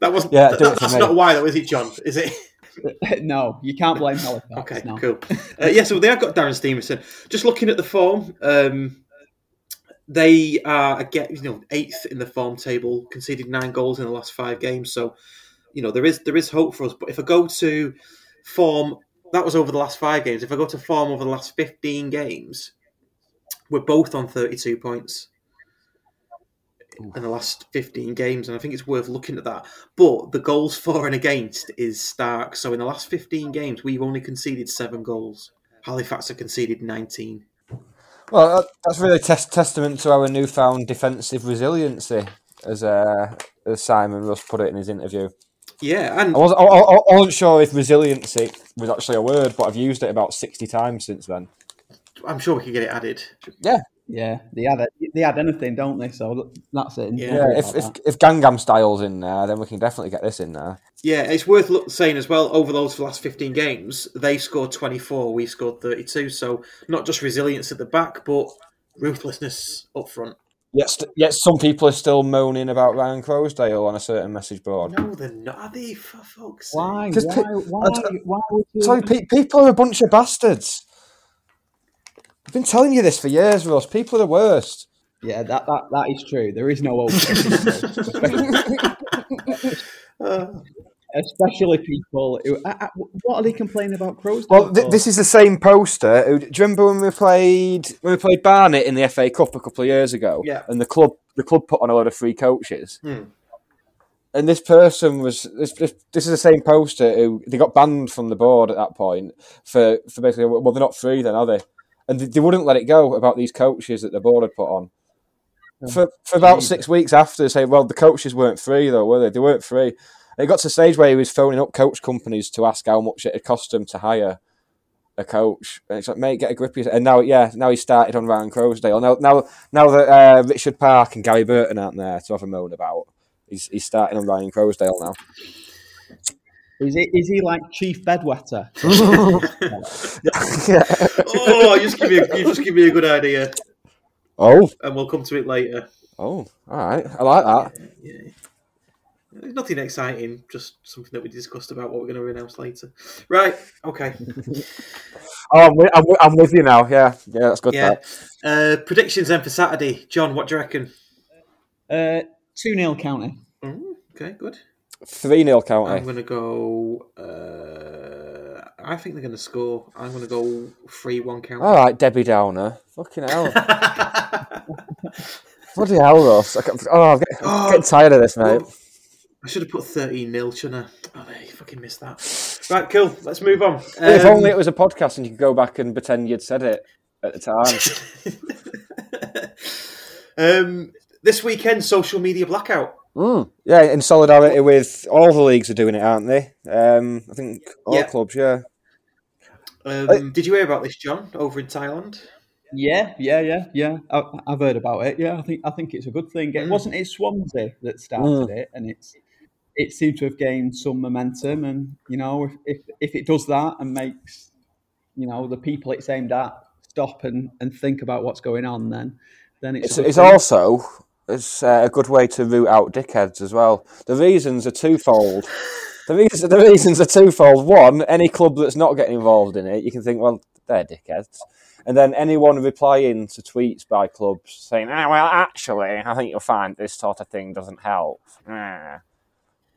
Speaker 3: that wasn't.
Speaker 4: Yeah,
Speaker 3: that-
Speaker 4: do it for
Speaker 3: that's
Speaker 4: me.
Speaker 3: not why, though, is it, John? Is it?
Speaker 10: no, you can't blame Halifax.
Speaker 3: Okay,
Speaker 10: no.
Speaker 3: cool. Uh, yeah, so they have got Darren Stephenson. Just looking at the form, um, they are again, you know, eighth in the form table, conceded nine goals in the last five games. So, you know, there is there is hope for us. But if I go to form, that was over the last five games. If I go to form over the last fifteen games, we're both on thirty-two points in the last 15 games, and I think it's worth looking at that. But the goals for and against is stark. So in the last 15 games, we've only conceded seven goals. Halifax have conceded 19.
Speaker 4: Well, that's really tes- testament to our newfound defensive resiliency, as uh, as Simon Rusk put it in his interview.
Speaker 3: Yeah, and
Speaker 4: I wasn't, I, I, I wasn't sure if resiliency was actually a word, but I've used it about sixty times since then.
Speaker 3: I'm sure we can get it added.
Speaker 4: Yeah,
Speaker 10: Yeah, they had it, they had anything, don't they? So that's it.
Speaker 4: Yeah, if, if if Gangnam Style's in there, then we can definitely get this in there.
Speaker 3: Yeah, it's worth look, saying as well. Over those last fifteen games, they scored twenty four. We scored thirty two. So not just resilience at the back, but ruthlessness up front.
Speaker 4: Yet, st- yet some people are still moaning about Ryan Croasdale on a certain message board.
Speaker 3: No, they're not. Are they? For fuck's sake.
Speaker 10: Why?
Speaker 4: Because
Speaker 10: Why?
Speaker 4: pe-
Speaker 10: Why?
Speaker 4: I
Speaker 10: Why you?
Speaker 4: Sorry, pe- people are a bunch of bastards. I've been telling you this for years, Ross. People are the worst.
Speaker 10: Yeah, that, that that is true. There is no hope. Especially people who. I, I, what are they complaining about Crows?
Speaker 4: Well, th- this is the same poster. Do you remember when we played when we played Barnet in the FA Cup a couple of years ago?
Speaker 3: Yeah.
Speaker 4: And the club the club put on a lot of free coaches.
Speaker 3: Hmm.
Speaker 4: And this person was this, this this is the same poster who they got banned from the board at that point for for basically well they're not free then are they? And they, they wouldn't let it go about these coaches that the board had put on. For for about six weeks after, they say, well, the coaches weren't free though, were they? They weren't free. And it got to a stage where he was phoning up coach companies to ask how much it had cost him to hire a coach. And it's like, mate, get a grip. of. And now, yeah, now he started on Ryan Croasdale. Now, now, now that uh, Richard Park and Gary Burton aren't there to have a moan about, he's he's starting on Ryan Croasdale now.
Speaker 10: Is he, is he like Chief Bedwetter?
Speaker 3: oh, you just give me a, you just give me a good idea,
Speaker 4: Oh,
Speaker 3: and we'll come to it later.
Speaker 4: oh, all right. I like that.
Speaker 3: There's nothing exciting, just something that we discussed about what we're going to announce later. Right? Okay.
Speaker 4: Oh, I'm with, I'm with, I'm with you now. Yeah, yeah, that's good.
Speaker 3: yeah. Uh, predictions then for Saturday, John. What do you reckon?
Speaker 10: Uh, two 0 county.
Speaker 3: Mm, okay, good.
Speaker 4: Three 0
Speaker 3: I'm going to go. Uh, I think they're going to score. I'm going to go three one count.
Speaker 4: All right, Debbie Downer. Fucking hell. Bloody hell, Ross. I can't- oh, I'm getting, I'm getting tired of this, mate.
Speaker 3: I should have put 13 nil, shouldn't I? Oh, no, you fucking missed that. Right, cool. Let's move on.
Speaker 4: if
Speaker 3: Um,
Speaker 4: only it was a podcast and you could go back and pretend you'd said it at the time.
Speaker 3: um, this weekend, social media blackout.
Speaker 4: Mm. Yeah, in solidarity with all the leagues are doing it, aren't they? Um, I think all
Speaker 3: Yeah.
Speaker 4: clubs, yeah.
Speaker 3: Um, did you hear about this, John, over in Thailand?
Speaker 10: Yeah, yeah, yeah, yeah. I, I've heard about it. Yeah, I think I think it's a good thing. It wasn't it Swansea that started it, and it's it seems to have gained some momentum. And you know, if if, if it does that and makes you know the people it's aimed at stop and, and think about what's going on, then then it's
Speaker 4: It's, it's also it's uh, a good way to root out dickheads as well. The reasons are twofold. The, reason, the reasons are twofold. One, any club that's not getting involved in it, you can think, well, they're dickheads. And then anyone replying to tweets by clubs saying, ah, well, actually, I think you'll find this sort of thing doesn't help.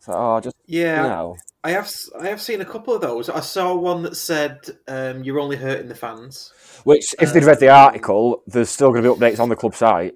Speaker 4: So, oh, just,
Speaker 3: Yeah,
Speaker 4: you know.
Speaker 3: I have. I have seen a couple of those. I saw one that said um, you're only hurting the fans.
Speaker 4: Which, if they'd read the article, there's still going to be updates on the club site.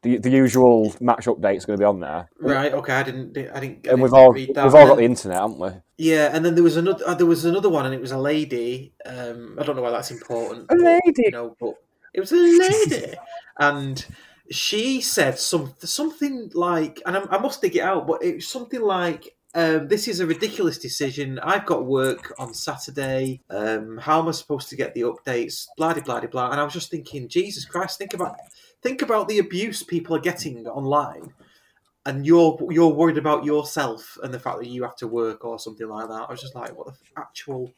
Speaker 4: The, the usual match updates going to be on there.
Speaker 3: Right. Okay. I didn't. I didn't. I
Speaker 4: And we've all
Speaker 3: read that.
Speaker 4: we've all got the internet, haven't we?
Speaker 3: Yeah, and then there was another. Uh, there was another one, and it was a lady. Um, I don't know why that's important.
Speaker 4: A lady.
Speaker 3: You know, but it was a lady, and she said some something like, and I, I must dig it out, but it was something like. Um, this is a ridiculous decision. I've got work on Saturday. Um, how am I supposed to get the updates? Blah blah de blah. And I was just thinking, Jesus Christ, think about think about the abuse people are getting online and you're you're worried about yourself and the fact that you have to work or something like that. I was just like, what the actual?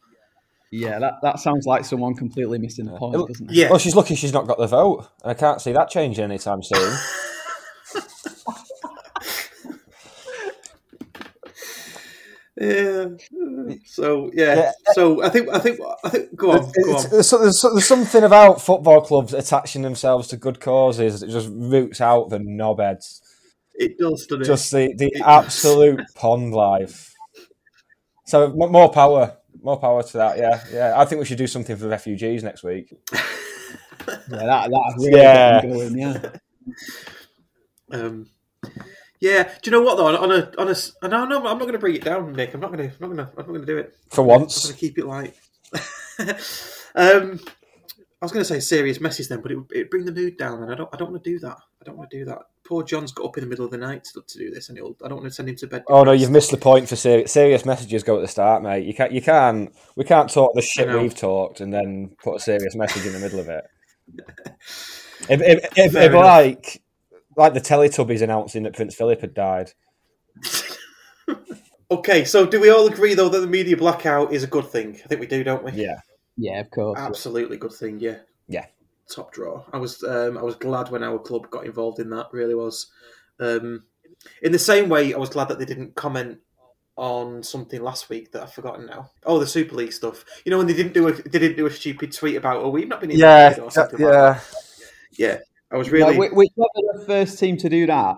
Speaker 10: Yeah, that, that sounds like someone completely missing the point, doesn't it?
Speaker 3: Yeah.
Speaker 4: Well, she's lucky she's not got the vote. and I can't see that changing anytime soon.
Speaker 3: Yeah. So yeah.
Speaker 4: Yeah.
Speaker 3: So I think I think I think go on. Go on.
Speaker 4: there's, so- there's, there's something about football clubs attaching themselves to good causes that just roots out the knobheads.
Speaker 3: It does, doesn't it?
Speaker 4: Just the, the absolute pond life. So more power, more power to that. Yeah, yeah. I think we should do something for refugees next week.
Speaker 10: Yeah, that that really
Speaker 4: Yeah.
Speaker 10: going, yeah.
Speaker 3: Um, yeah. Do you know what though? On, on a on a s- no no I'm not going to bring it down, Nick. I'm not going to I'm not going to I'm not going to do it.
Speaker 4: For
Speaker 3: I'm
Speaker 4: once.
Speaker 3: going to keep it light. um, I was going to say serious message then, but it it bring the mood down, and I don't I don't want to do that. I don't want to do that. Poor John's got up in the middle of the night to, to do this, and he'll, I don't want to send him to bed.
Speaker 4: Oh no, you've missed the point for serious. Serious messages go at the start, mate. You can't. You can't. We can't talk the shit we've talked and then put a serious message in the middle of it. If, if, if,
Speaker 3: Fair
Speaker 4: if like like the Teletubbies announcing that Prince Philip had died.
Speaker 3: Okay, so do we all agree though that the media blackout is a good thing? I think we do, don't we?
Speaker 4: Yeah.
Speaker 10: Yeah, of course.
Speaker 3: Absolutely good thing. Yeah.
Speaker 4: Yeah.
Speaker 3: Top draw. I was um, I was glad when our club got involved in that. Really was. Um, in the same way, I was glad that they didn't comment on something last week that I've forgotten now. Oh, the Super League stuff. You know when they didn't do a they didn't do a stupid tweet about oh we've not been
Speaker 4: Yeah,
Speaker 3: invited or something
Speaker 4: yeah.
Speaker 3: like that. Yeah. I was really
Speaker 10: Like, whi- whichever the first team to do that,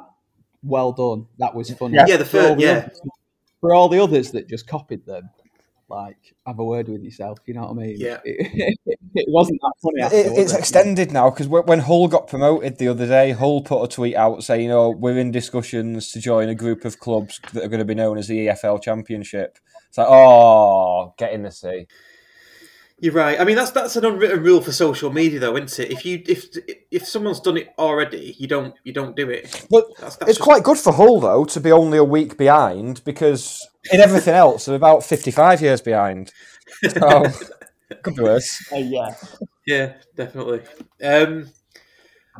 Speaker 10: well done. That was funny.
Speaker 3: Yeah. Yeah, the
Speaker 10: For
Speaker 3: first- yeah.
Speaker 10: others- for all the others that just copied them, like have a word with yourself. You know what I mean?
Speaker 3: Yeah.
Speaker 10: It, it wasn't that funny. After,
Speaker 4: It, it's
Speaker 10: it?
Speaker 4: extended now because when Hull got promoted the other day, Hull put a tweet out saying, "Oh, we're in discussions to join a group of clubs that are going to be known as the EFL Championship." It's like, oh, get in the sea.
Speaker 3: You're right. I mean, that's that's an unwritten rule for social media, though, isn't it? If you if if someone's done it already, you don't you don't do it.
Speaker 4: But
Speaker 3: That's- that's
Speaker 4: it's
Speaker 3: just-
Speaker 4: quite good for Hull though to be only a week behind because in everything else they're about fifty-five years behind. So could be worse.
Speaker 10: Uh, yeah.
Speaker 3: Yeah, definitely. Um,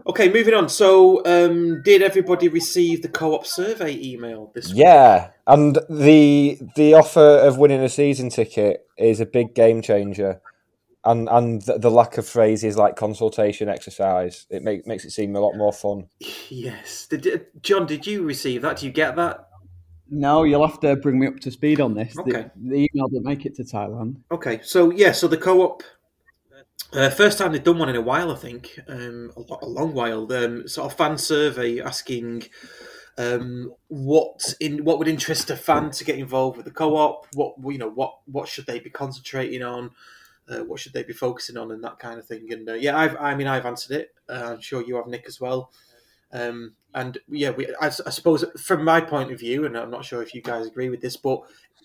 Speaker 3: okay, moving on. So, um, did everybody receive the co-op survey email this week?
Speaker 4: Yeah, and the the offer of winning a season ticket is a big game changer, and and the, the lack of phrases like consultation exercise it make, makes it seem a lot more fun.
Speaker 3: Yes. Did, John, did you receive that? Do you get that?
Speaker 10: No, you'll have to bring me up to speed on this. The-
Speaker 3: Okay.
Speaker 10: The, email didn't make it to Thailand.
Speaker 3: Okay, so yeah, so the co-op. Uh, first time they've done one in a while, I think, um, a, a long while. Um, sort of fan survey asking um, what in what would interest a fan to get involved with the co-op. What you know, what what should they be concentrating on? Uh, what should they be focusing on, and that kind of thing. And uh, yeah, I've, I mean, I've answered it. Uh, I'm sure you have, Nick, as well. Um, and yeah, we, I, I suppose from my point of view, and I'm not sure if you guys agree with this, but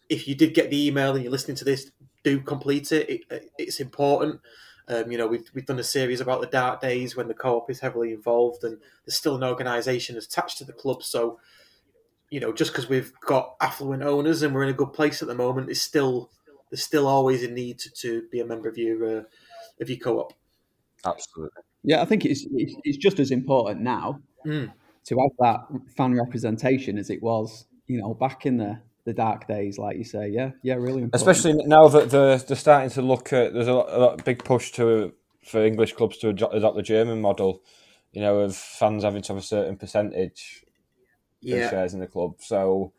Speaker 3: if you did get the email and you're listening to this, do complete it. it it's important. Um, you know, we've, we've done a series about the dark days when the co-op is heavily involved, and there's still an organisation attached to the club. So, you know, just because we've got affluent owners and we're in a good place at the moment, it's still there's still always a need to, to be a member of your uh, of your co-op.
Speaker 4: Absolutely.
Speaker 10: Yeah, I think it's it's, it's just as important now
Speaker 3: Mm.
Speaker 10: to have that fan representation as it was, you know, back in the, the dark days, like you say. Yeah, yeah, really important.
Speaker 4: Especially now that they're, they're starting to look at there's a, lot, a lot- big push to for English clubs to adopt the German model, you know, of fans having to have a certain percentage
Speaker 3: Yeah.
Speaker 4: of shares in the club. So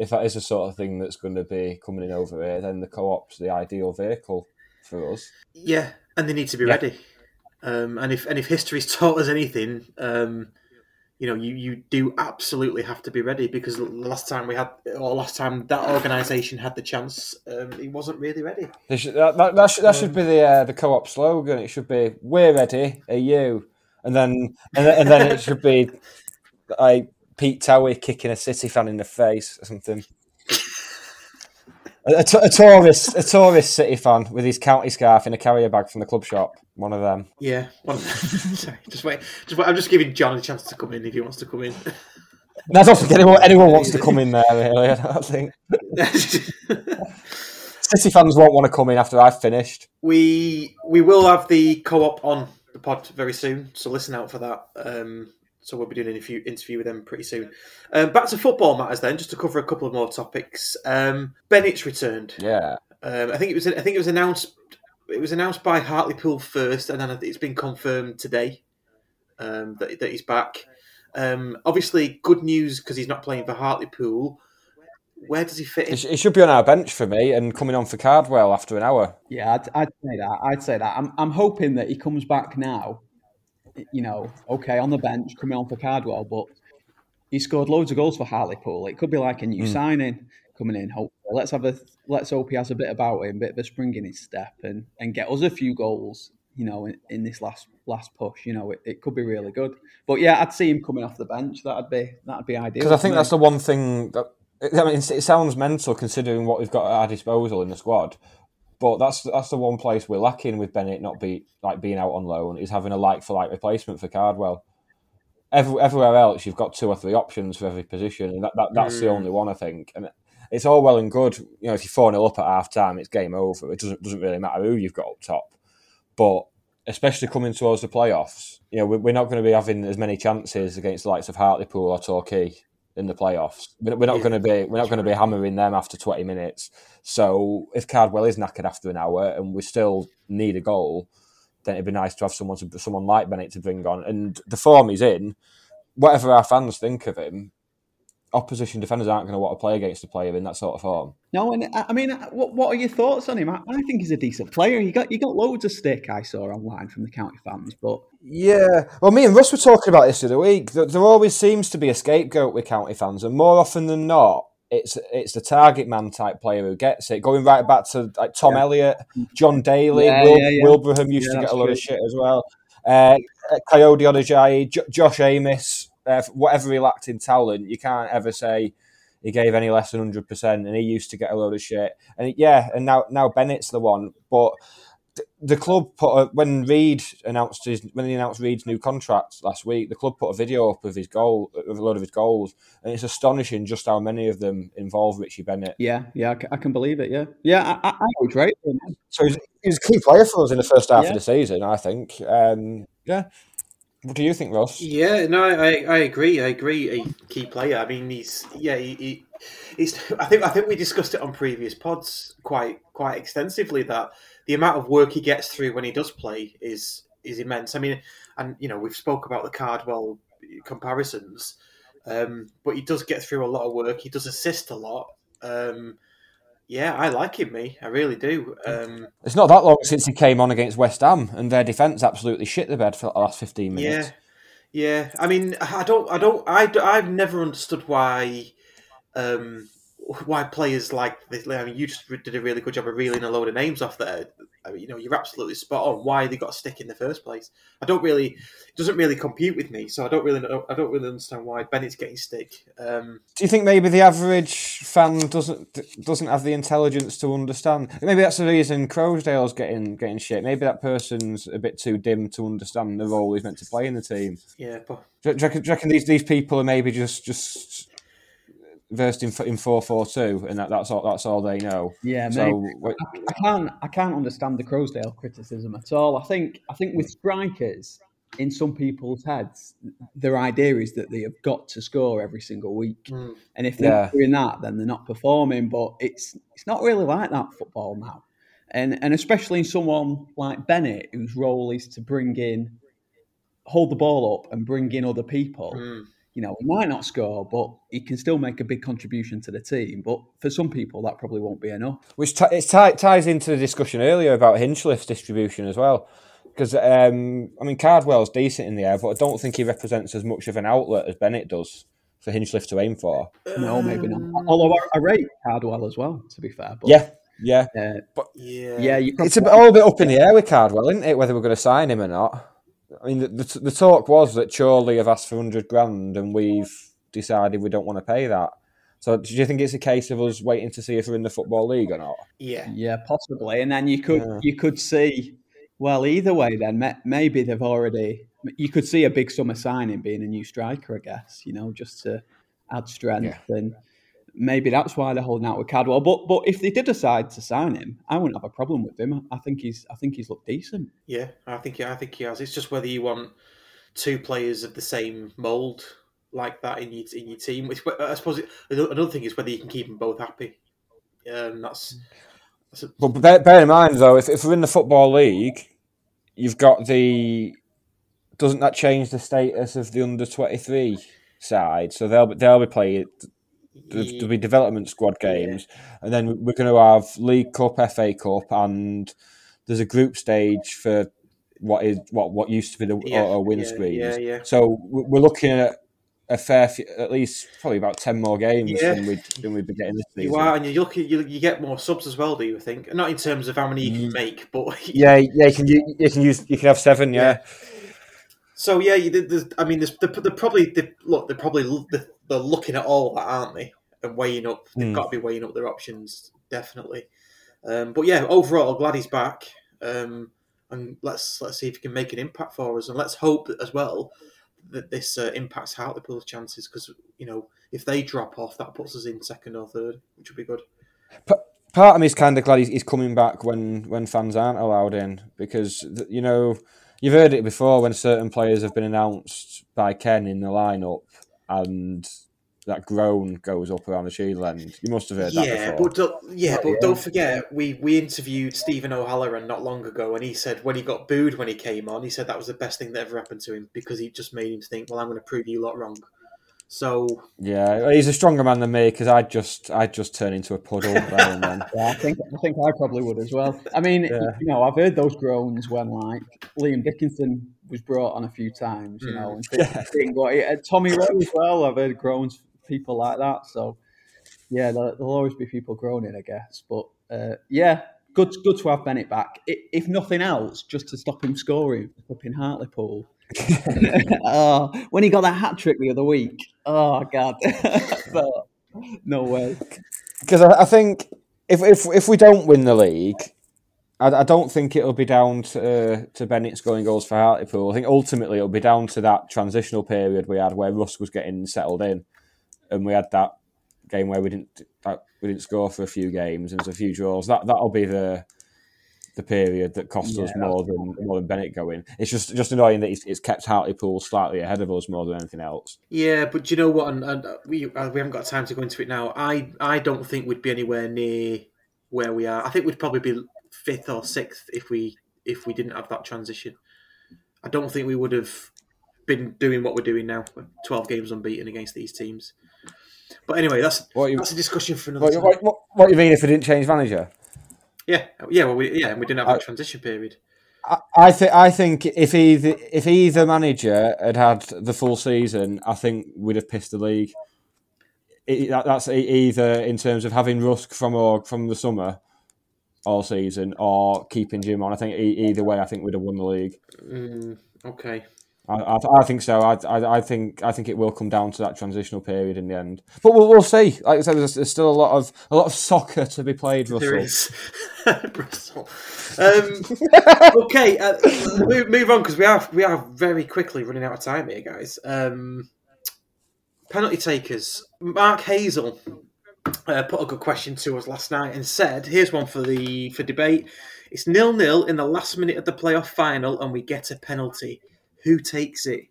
Speaker 4: if that is the sort of thing that's going to be coming in over here, then the co-op's the ideal vehicle for us.
Speaker 3: Yeah, and they need to be
Speaker 4: Yeah.
Speaker 3: ready. Um, and if and if history's taught us anything, um, you know, you, you do absolutely have to be ready because the last time we had, or last time that organisation had the chance, um, it wasn't really ready.
Speaker 4: Should, that, that, that, should, that should be the uh, the co-op slogan. It should be "We're ready, are you?" And then and then, and then it should be like Pete Towie kicking a City fan in the face or something. A, a, t- a tourist, a tourist City fan with his county scarf in a carrier bag from the club shop. One of them.
Speaker 3: Yeah. One, sorry, just wait. Just wait. I'm just giving John a chance to come in if he wants to come in.
Speaker 4: I don't think anyone, anyone wants to come in there. Really, I don't think. City fans won't want to come in after I've finished.
Speaker 3: we we will have the co-op on the pod very soon, so listen out for that. Um, so we'll be doing an interview, interview with them pretty soon. Um, back to football matters then, just to cover a couple of more topics. Um, Bennett's returned.
Speaker 4: Yeah.
Speaker 3: Um, I think it was. I think it was announced. It was announced by Hartlepool first, and then it's been confirmed today um, that, that he's back. Um, obviously, good news because he's not playing for Hartlepool. Where does he fit in?
Speaker 4: It, sh- it should be on our bench for me and coming on for Cardwell after an hour.
Speaker 10: Yeah, I'd, I'd say that. I'd say that. I'm, I'm hoping that he comes back now. You know, okay, on the bench, coming on for Cardwell, but he scored loads of goals for Hartlepool. It could be like a new
Speaker 4: Mm.
Speaker 10: signing coming in. Hopefully, let's have a let's hope he has a bit about him, bit of a spring in his step, and and get us a few goals. You know, in, in this last last push, you know, it, it could be really good. But yeah, I'd see him coming off the bench. That'd be that'd be ideal.
Speaker 4: Because I think that's the one thing that I mean. It sounds mental considering what we've got at our disposal in the squad, but that's that's the one place we're lacking with Bennett not be like being out on loan is having a like for like replacement for Cardwell. Every, everywhere else, you've got two or three options for every position, and that, that that's the
Speaker 3: Mm.
Speaker 4: only one I think. And it's all well and good, you know, if you're four 0 up at half time, it's game over. It doesn't doesn't really matter who you've got up top. But especially coming towards the playoffs. You know, we're not going to be having as many chances against the likes of Hartlepool or Torquay in the playoffs. We're not
Speaker 3: Yeah,
Speaker 4: going to be we're not going to be hammering them after twenty minutes. So if Cardwell is knackered after an hour and we still need a goal, then it'd be nice to have someone to, someone like Bennett to bring on. And the form he's in, whatever our fans think of him, opposition defenders aren't going to want to play against a player in that sort of form.
Speaker 10: No, and I mean, what what are your thoughts on him? I, I think he's a decent player. You got you got loads of stick I saw online from the county fans, but
Speaker 4: Yeah, well, me and Russ were talking about this the other week. There, there always seems to be a scapegoat with county fans, and more often than not, it's it's the target man type player who gets it. Going right back to like Tom Elliott, John Daly,
Speaker 10: Yeah,
Speaker 4: Wil-
Speaker 10: yeah, yeah.
Speaker 4: Wilbraham used
Speaker 10: Yeah,
Speaker 4: to get a lot of shit as well. Uh, Kayode Odejayi, J- Josh Amos, uh, whatever he lacked in talent, you can't ever say he gave any less than hundred percent, and he used to get a load of shit. And yeah, and now now Bennett's the one, but th- the club put a, when Reid announced his when he announced Reid's new contract last week, the club put a video up of his goal of a load of his goals, and it's astonishing just how many of them involve Richie Bennett.
Speaker 10: yeah, yeah, I can believe it. Yeah, yeah, I, I, I was right.
Speaker 4: So he's, he's a key player for us in the first half
Speaker 10: Yeah.
Speaker 4: of the season, I think. Um, yeah. What do you think, Ross?
Speaker 3: Yeah, no, I, I agree. I agree. A key player. I mean, he's yeah, he, he, he's. I think I think we discussed it on previous pods quite quite extensively that the amount of work he gets through when he does play is is immense. I mean, and you know we've spoke about the Cardwell comparisons, um, but he does get through a lot of work. He does assist a lot. Um, yeah, I like him, me. I really do. Um,
Speaker 4: It's not that long since he came on against West Ham, and their defence absolutely shit the bed for the last fifteen minutes.
Speaker 3: Yeah, yeah. I mean, I don't, I don't, I, I've never understood why, um, why players like this. I mean, you just did a really good job of reeling a load of names off there. I mean, you know, you're absolutely spot on. Why they got a stick in the first place? I don't really, it doesn't really compute with me. So I don't really know. I don't really understand why Bennett's getting stick. Um,
Speaker 4: Do you think maybe the average fan doesn't doesn't have the intelligence to understand? Maybe that's the reason Croasdale's getting getting shit. Maybe that person's a bit too dim to understand the role he's meant to play in the team.
Speaker 3: yeah, but
Speaker 4: Do you, reckon, do you reckon these these people are maybe just just versed in in four four two, and that, that's all that's all they know?
Speaker 10: Yeah,
Speaker 4: So
Speaker 10: maybe.
Speaker 4: what-
Speaker 10: I, I can't I can't understand the Croasdale criticism at all. I think I think with strikers in some people's heads, their idea is that they have got to score every single week,
Speaker 3: Mm.
Speaker 10: and if they're
Speaker 4: Yeah.
Speaker 10: not doing that, then they're not performing. But it's it's not really like that football now, and and especially in someone like Bennett, whose role is to bring in, hold the ball up and bring in other people.
Speaker 3: mm,
Speaker 10: You know, he might not score, but he can still make a big contribution to the team. But for some people, that probably won't be enough.
Speaker 4: which t- it ti- ties into the discussion earlier about Hinchliffe's distribution as well. Because um, I mean, Cardwell's decent in the air, but I don't think he represents as much of an outlet as Bennett does for Hinchliffe to aim for.
Speaker 10: No, maybe not. Although I, I rate Cardwell as well, to be fair. But,
Speaker 4: Yeah, yeah,
Speaker 10: uh,
Speaker 4: but
Speaker 3: yeah,
Speaker 10: yeah, you
Speaker 4: it's a bit, all a bit up in the air with Cardwell, isn't it? Whether we're going to sign him or not. I mean, the, the, the talk was that Chorley have asked for hundred grand, and we've decided we don't want to pay that. So, do you think it's a case of us waiting to see if we're in the football league or not?
Speaker 3: yeah.
Speaker 10: yeah, possibly. And then you could
Speaker 4: Yeah.
Speaker 10: you could see, well, either way, then maybe they've already. You could see a big summer signing being a new striker, I guess. You know, just to add strength, and maybe that's why they're holding out with Cardwell. But but if they did decide to sign him, I wouldn't have a problem with him. I think he's I think he's looked decent.
Speaker 3: Yeah, I think I think he has. It's just whether you want two players of the same mould like that in your in your team. Which I suppose it, another thing is whether you can keep them both happy. Um, that's, that's a,
Speaker 4: But bear, bear in mind, though, if, if we're in the football league, you've got the. Doesn't that change the status of the under twenty three side? So they'll be- they'll be playing. There'll be development squad games, and then we're going to have League Cup, FA Cup, and there's a group stage for what is what what used to be the
Speaker 3: Yeah,
Speaker 4: auto
Speaker 3: yeah,
Speaker 4: windscreens.
Speaker 3: yeah, yeah.
Speaker 4: So we- we're looking at a fair, few, at least probably about ten more games
Speaker 3: Yeah.
Speaker 4: than we'd than we'd be getting this season.
Speaker 3: you are, and you look you, you get more subs as well. Do you think? Not in terms of how many you can mm. make, but
Speaker 4: Yeah, yeah, you can you, you can use you can have seven. Yeah,
Speaker 3: So yeah, you, I mean, there's, they're, they're probably they, look. They're probably they're, they're looking at all that, aren't they? And weighing up. They've
Speaker 4: Hmm.
Speaker 3: got to be weighing up their options, definitely. Um, but yeah, overall, glad he's back. Um, and let's let's see if he can make an impact for us, and let's hope as well that this uh, impacts Hartlepool's chances because you know if they drop off, that puts us in second or third, which would be good.
Speaker 4: part of me is kind of glad he's, he's coming back when when fans aren't allowed in because you know you've heard it before when certain players have been announced by Ken in the lineup, and that groan goes up around the shield end. You must have heard that
Speaker 3: Yeah,
Speaker 4: before.
Speaker 3: but don't, yeah, but don't forget we we interviewed Stephen O'Halloran not long ago, and he said when he got booed when he came on, he said that was the best thing that ever happened to him because he just made him think, well, I'm going to prove you lot wrong. So
Speaker 4: Yeah, he's a stronger man than me because I'd just I'd just turn into a puddle there and then.
Speaker 10: Yeah, I think I think I probably would as well. I mean,
Speaker 4: Yeah.
Speaker 10: you know, I've heard those groans when like Liam Dickinson was brought on a few times, you know, and
Speaker 4: Mm.
Speaker 10: things, things what- uh, Tommy Rowe as well. I've heard groans, people like that. So yeah, there, there'll always be people groaning, I guess. But uh, yeah, good good to have Bennett back. I- If nothing else, just to stop him scoring up in Hartlepool. oh, when he got that hat trick the other week. Oh god, But no way.
Speaker 4: Because I, I think if, if if we don't win the league, I, I don't think it'll be down to uh, to Bennett scoring goals for Hartlepool. I think ultimately it'll be down to that transitional period we had where Russ was getting settled in, and we had that game where we didn't that, we didn't score for a few games and there's a few draws. That that'll be the the period that cost us more than more than Bennett going. It's just just annoying that it's, it's kept Hartlepool slightly ahead of us more than anything else.
Speaker 3: Yeah, but do you know what? And, and uh, we uh, we haven't got time to go into it now. I I don't think we'd be anywhere near where we are. I think we'd probably be fifth or sixth if we if we didn't have that transition. I don't think we would have been doing what we're doing now. Twelve games unbeaten against these teams. But anyway, that's
Speaker 4: What you-
Speaker 3: that's a discussion for another
Speaker 4: What,
Speaker 3: time.
Speaker 4: what, what, what do you mean if we didn't change manager?
Speaker 3: Yeah, yeah, well, we, yeah, and we didn't have that transition period.
Speaker 4: I, I think I think if either if either manager had had the full season, I think we'd have pissed the league. It, that, that's either in terms of having Rusk from or from the summer all season, or keeping Jim on. I think e- either way, I think we'd have won the league.
Speaker 3: Mm, okay.
Speaker 4: I, I, I think so. I, I, I think I think it will come down to that transitional period in the end. But we'll, we'll see. Like I said, there's, there's still a lot of a lot of soccer to be played. Russell.
Speaker 3: There is. Bristol. Um, okay, uh, move, move on because we are we are very quickly running out of time here, guys. Um, penalty takers. Mark Hazel uh, put a good question to us last night and said, "Here's one for the for debate. It's nil nil in the last minute of the playoff final, and we get a penalty. Who takes it?"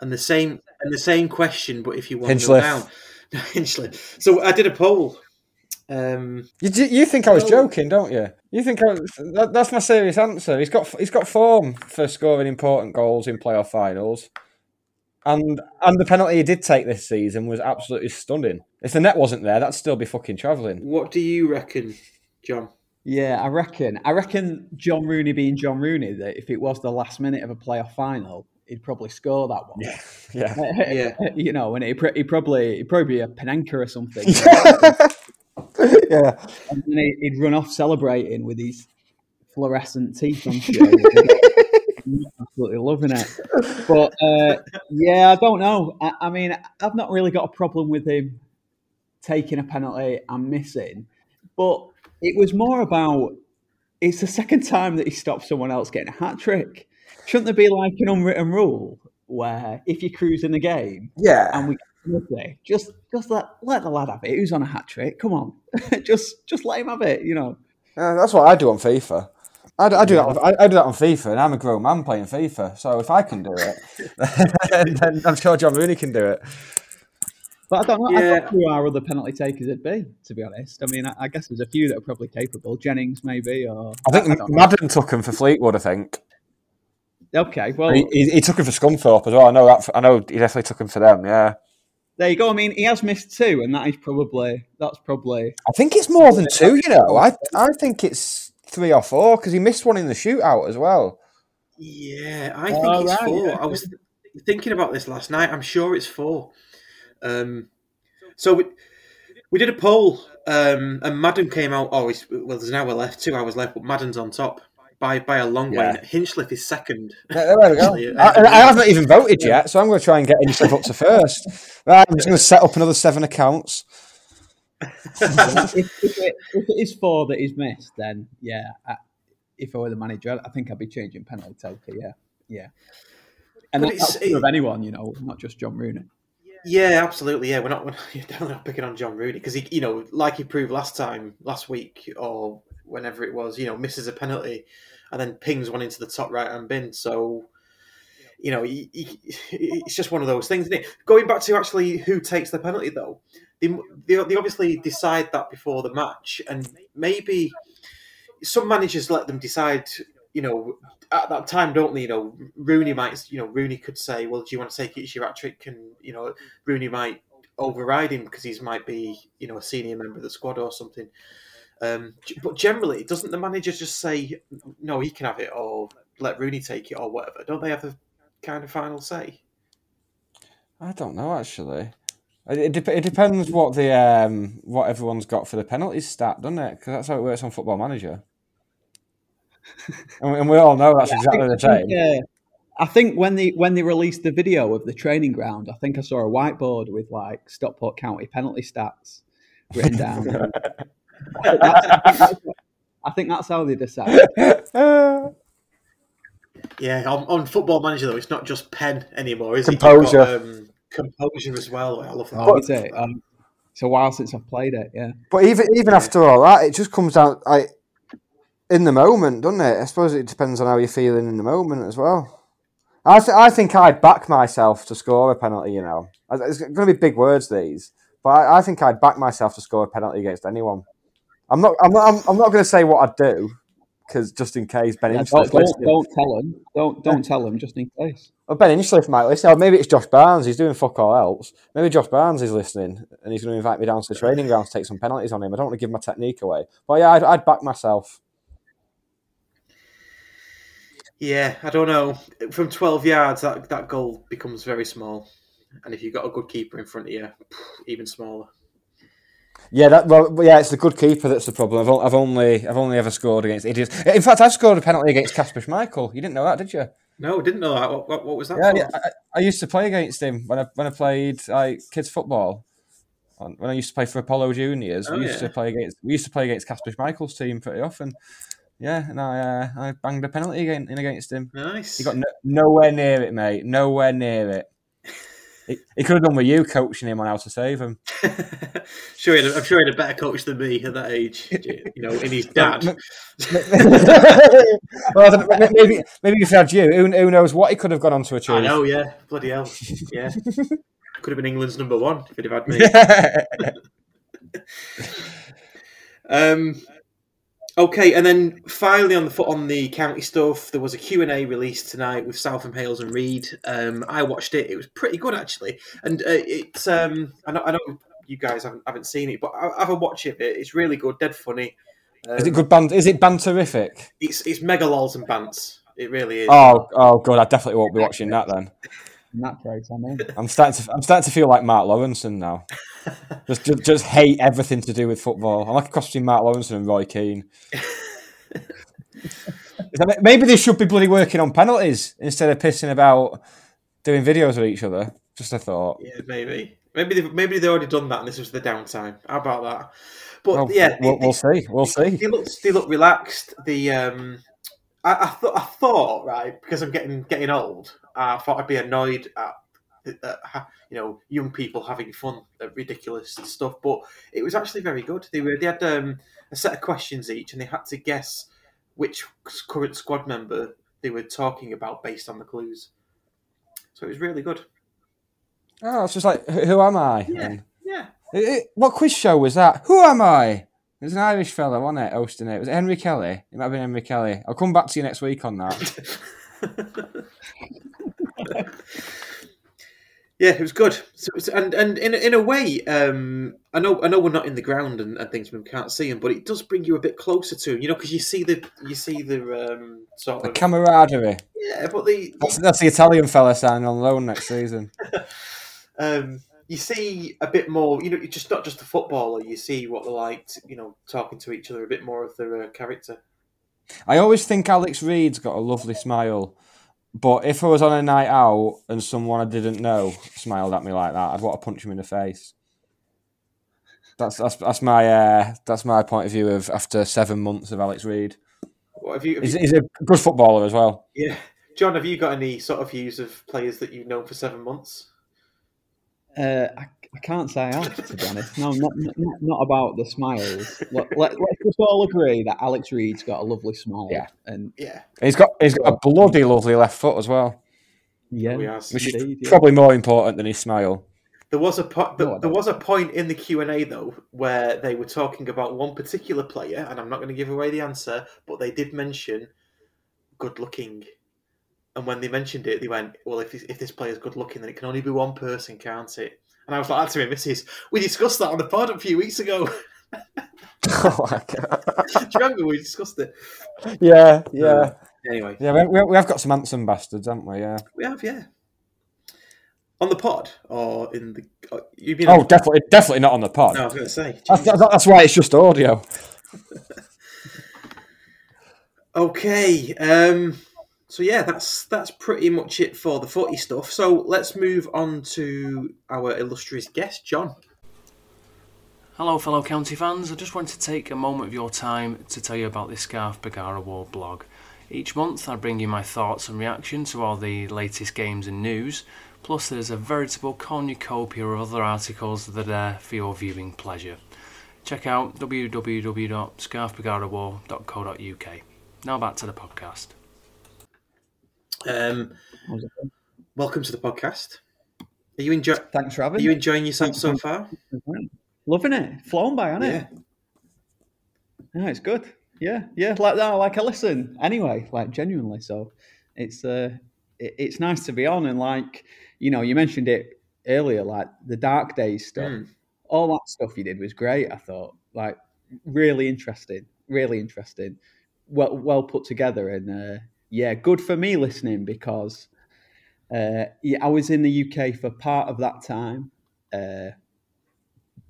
Speaker 3: And the same and the same question, but if you want to down. So I did a poll. Um,
Speaker 4: You, you think I was joking, don't you? You think I was, that, that's my serious answer. He's got he's got form for scoring important goals in playoff finals, and and the penalty he did take this season was absolutely stunning. If the net wasn't there, that'd still be fucking travelling.
Speaker 3: What do you reckon, John?
Speaker 10: Yeah, I reckon. I reckon John Rooney being John Rooney, that if it was the last minute of a playoff final, he'd probably score that one.
Speaker 4: Yeah,
Speaker 3: Yeah.
Speaker 10: you know, and he'd, he'd probably he'd probably be a Panenka or something.
Speaker 4: yeah.
Speaker 10: And then he'd, he'd run off celebrating with his fluorescent teeth on show. Absolutely loving it. But uh, yeah, I don't know. I, I mean, I've not really got a problem with him taking a penalty and missing, but it was more about it's the second time that he stopped someone else getting a hat trick. Shouldn't there be like an unwritten rule where if you're cruising the game,
Speaker 4: Yeah.
Speaker 10: and we just just let let the lad have it. Who's on a hat trick? Come on, just just let him have it. You know.
Speaker 4: Uh, that's what I do on FIFA. I, I do that. On, I, I do that on FIFA, and I'm a grown man playing FIFA. So if I can do it, then I'm sure John Rooney can do it.
Speaker 10: But I don't know. I
Speaker 3: Yeah.
Speaker 10: don't know who our other penalty takers would be, to be honest. I mean, I, I guess there's a few that are probably capable. Jennings, maybe, or
Speaker 4: I think
Speaker 10: don't know.
Speaker 4: Madden took him for Fleetwood. I think
Speaker 10: Okay, well,
Speaker 4: he, he, he took him for Scunthorpe as well. I know that. I know he definitely took him for them. Yeah.
Speaker 10: there you go. I mean, he has missed two, and that is probably that's probably
Speaker 4: I think it's more than two. You know, I I think it's three or four because he missed one in the shootout as well.
Speaker 3: Yeah, I think
Speaker 10: Oh,
Speaker 3: it's
Speaker 10: right,
Speaker 3: four.
Speaker 10: yeah.
Speaker 3: I was thinking about this last night. I'm sure it's four. Um, so we, we did a poll, um, and Madden came out. Oh, it's, well, there's an hour left, two hours left, but Madden's on top by by a long way.
Speaker 4: Yeah.
Speaker 3: and Hinchliffe is second.
Speaker 4: There there we go.
Speaker 3: Actually,
Speaker 4: I, I haven't even voted yet, so I'm going to try and get himself up to first. Right, I'm just going to set up another seven accounts.
Speaker 10: if, if, it, if it is four that he's missed, then yeah. I, if I were the manager, I think I'd be changing penalty taker. Yeah, yeah. And
Speaker 3: But
Speaker 10: that- that's true of anyone, you know, not just John Rooney.
Speaker 3: Yeah, absolutely. Yeah, we're not, we're not definitely not picking on John Rooney because he, you know, like he proved last time, last week, or whenever it was, you know, misses a penalty, and then pings one into the top right hand bin. So, you know, he, he, it's just one of those things, isn't it? Going back to actually who takes the penalty, though, they, they, they obviously decide that before the match, and maybe some managers let them decide. You know, at that time, don't they? You know, Rooney might. You know, Rooney could say, "Well, do you want to take it as your hat trick?" And you know, Rooney might override him because he's might be you know a senior member of the squad or something. Um, but generally, doesn't the manager just say no, he can have it, or let Rooney take it, or whatever? Don't they have the kind of final say?
Speaker 4: I don't know actually. It, it, it depends what the um, what everyone's got for the penalties stat, doesn't it? Because that's how it works on Football Manager. And, we, and we all know that's
Speaker 10: Yeah,
Speaker 4: exactly
Speaker 10: think-
Speaker 4: the
Speaker 10: I
Speaker 4: same.
Speaker 10: think, uh, I think when they when they released the video of the training ground, I think I saw a whiteboard with like Stockport County penalty stats written down. I, think that's, I, think that's, I think that's how they decide.
Speaker 3: Yeah, on, on Football Manager though, it's not just pen anymore, is it?
Speaker 4: Composure.
Speaker 3: um, composure as well. I love that.
Speaker 10: Oh, is it? Um, it's a while since I've played it. Yeah.
Speaker 4: But even even after all that, it just comes down like in the moment, doesn't it? I suppose it depends on how you're feeling in the moment as well. I th- I think I'd back myself to score a penalty. You know, it's going to be big words these, but I, I think I'd back myself to score a penalty against anyone. I'm not. I'm not. I'm, I'm not going to say what I'd do because just in case Ben
Speaker 10: Yeah, don't, don't, don't tell him. Don't don't tell him just in case.
Speaker 4: Well, Ben Hinchliffe might listen. Or maybe it's Josh Barnes. He's doing fuck all else. Maybe Josh Barnes is listening and he's going to invite me down to the training ground to take some penalties on him. I don't want to give my technique away. But yeah, I'd, I'd back myself.
Speaker 3: Yeah, I don't know. From 12 yards, that, that goal becomes very small. And if you've got a good keeper in front of you, even smaller.
Speaker 4: Yeah, that well, yeah, it's the good keeper that's the problem. I've, I've only I've only ever scored against idiots. In fact, I've scored a penalty against Kasper Schmeichel. You didn't know that, did you?
Speaker 3: No, I didn't know that. What, what, what was that
Speaker 4: Yeah, yeah. I, I used to play against him when I when I played like kids football. When I used to play for Apollo Juniors,
Speaker 3: Oh,
Speaker 4: we used
Speaker 3: yeah.
Speaker 4: to play against we used to play against Kasper Schmeichel's team pretty often. Yeah, and I uh, I banged a penalty again in against him.
Speaker 3: Nice.
Speaker 4: He got no, nowhere near it, mate. Nowhere near it. He, he could have done with you coaching him on how to save him.
Speaker 3: Sure, he had I'm sure he had a better coach than me at that age. You know, in his dad.
Speaker 4: well, I don't know, maybe maybe if he had you, who, who knows what he could have gone on to achieve.
Speaker 3: I know, yeah. Bloody hell. Yeah. Could have been England's number one if he'd have had me. um, okay, and then finally on the foot on the county stuff, there was a Q&A released tonight with Southam Hales and Reid. Um, I watched it. It was pretty good, actually. And uh, it's... Um, I, know, I know you guys haven't, haven't seen it, but I, have a watch of it. It's really good, dead funny.
Speaker 4: Is it
Speaker 3: Um,
Speaker 4: good band? Is it banterific?
Speaker 3: It's, it's mega lols and bants. It really is.
Speaker 4: Oh, oh, god! I definitely won't be watching that then.
Speaker 10: In that case, I'm.
Speaker 4: I'm starting to. I'm starting to feel like Mark Lawrenson now. just, just, just hate everything to do with football. I'm like a cross between Mark Lawrenson and Roy Keane. Maybe they should be bloody working on penalties instead of pissing about doing videos with each other. Just a thought.
Speaker 3: Yeah, maybe. Maybe they've, maybe they've already done that, and this was the downtime. How about that? But
Speaker 4: Well,
Speaker 3: yeah,
Speaker 4: we'll,
Speaker 3: they-
Speaker 4: we'll see. We'll see.
Speaker 3: They look, they look relaxed. The um, I, I thought, I thought, right, because I'm getting getting old. I thought I'd be annoyed at, you know young people having fun at ridiculous stuff, but it was actually very good. They were they had um, a set of questions each, and they had to guess which current squad member they were talking about based on the clues. So it was really good.
Speaker 4: Oh, it's just like, who am I?
Speaker 3: Yeah,
Speaker 4: And-
Speaker 3: yeah.
Speaker 4: It- it- what quiz show was that? Who am I? It was an Irish fella, wasn't it, hosting it? Was it Henry Kelly? It might have been Henry Kelly. I'll come back to you next week on that.
Speaker 3: Yeah, it was good. So, so- and and in a- in a way, um, I know I know we're not in the ground and, and things, we can't see him, but it does bring you a bit closer to him. You know, because you see the you see the um, sort
Speaker 4: The
Speaker 3: of
Speaker 4: camaraderie.
Speaker 3: yeah, but the,
Speaker 4: That's, that's the Italian fella signing on loan next season.
Speaker 3: um, you see a bit more. You know, you're just not just the footballer. You see what they're like. You know, talking to each other a bit more of their uh, character.
Speaker 4: I always think Alex Reid's got a lovely smile, but if I was on a night out and someone I didn't know smiled at me like that, I'd want to punch him in the face. That's that's that's my uh, that's my point of view of after seven months of Alex Reid.
Speaker 3: What have you? have
Speaker 4: He's,
Speaker 3: you-
Speaker 4: he's a good footballer as well.
Speaker 3: yeah, John, have you got any sort of views of players that you've known for seven months?
Speaker 10: Uh, I, I can't say I have, to be honest. No, not, not, not about the smiles. Let, let, us just all agree that Alex Reid's got a lovely smile.
Speaker 4: Yeah.
Speaker 10: And
Speaker 3: yeah,
Speaker 4: He's got he's got a bloody lovely left foot as well,
Speaker 10: yeah, oh,
Speaker 3: We has.
Speaker 4: which is
Speaker 10: indeed, yeah.
Speaker 4: probably more important than his smile.
Speaker 3: There was a po-
Speaker 10: No,
Speaker 3: there, there was a point in the Q and A though where they were talking about one particular player, and I'm not going to give away the answer, but they did mention good looking. And when they mentioned it, they went, "Well, if if this player's good looking, then it can only be one person, can't it?" And I was like, "That's me, Mrs. We discussed that on the pod a few weeks ago.
Speaker 4: oh my god!
Speaker 3: Do you remember we discussed it?
Speaker 4: Yeah, yeah,
Speaker 3: Anyway,
Speaker 4: yeah. We, we, have got some handsome bastards, haven't we? Yeah.
Speaker 3: we have, yeah. On the pod or in the? uh, You mean?
Speaker 4: Oh, definitely, definitely not on the pod.
Speaker 3: No, I was going to say.
Speaker 4: That's, that's, that's why it's just audio.
Speaker 3: Okay. Um, so yeah, that's that's pretty much it for the footy stuff. So let's move on to our illustrious guest, John.
Speaker 6: Hello, fellow county fans. I just want to take a moment of your time to tell you about the Scarf Bagara War blog. Each month, I bring you my thoughts and reactions to all the latest games and news. Plus, there's a veritable cornucopia of other articles that are there for your viewing pleasure. Check out www.scarfbagarawar.co.uk. Now back to the podcast.
Speaker 3: Um, welcome to the podcast. Are you enjoying?
Speaker 10: Thanks for having
Speaker 3: Are you enjoying yourself so far?
Speaker 10: Loving it. Flown by, hasn't
Speaker 3: Yeah.
Speaker 10: it? Yeah, it's good. Yeah, yeah. Like no, like I listen anyway, like genuinely. So it's uh, it, it's nice to be on and like you know, you mentioned it earlier, like the dark days stuff.
Speaker 3: Mm.
Speaker 10: All that stuff you did was great. I thought like really interesting, really interesting. Well, well put together and uh, yeah, good for me listening because uh, yeah, I was in the UK for part of that time. Uh,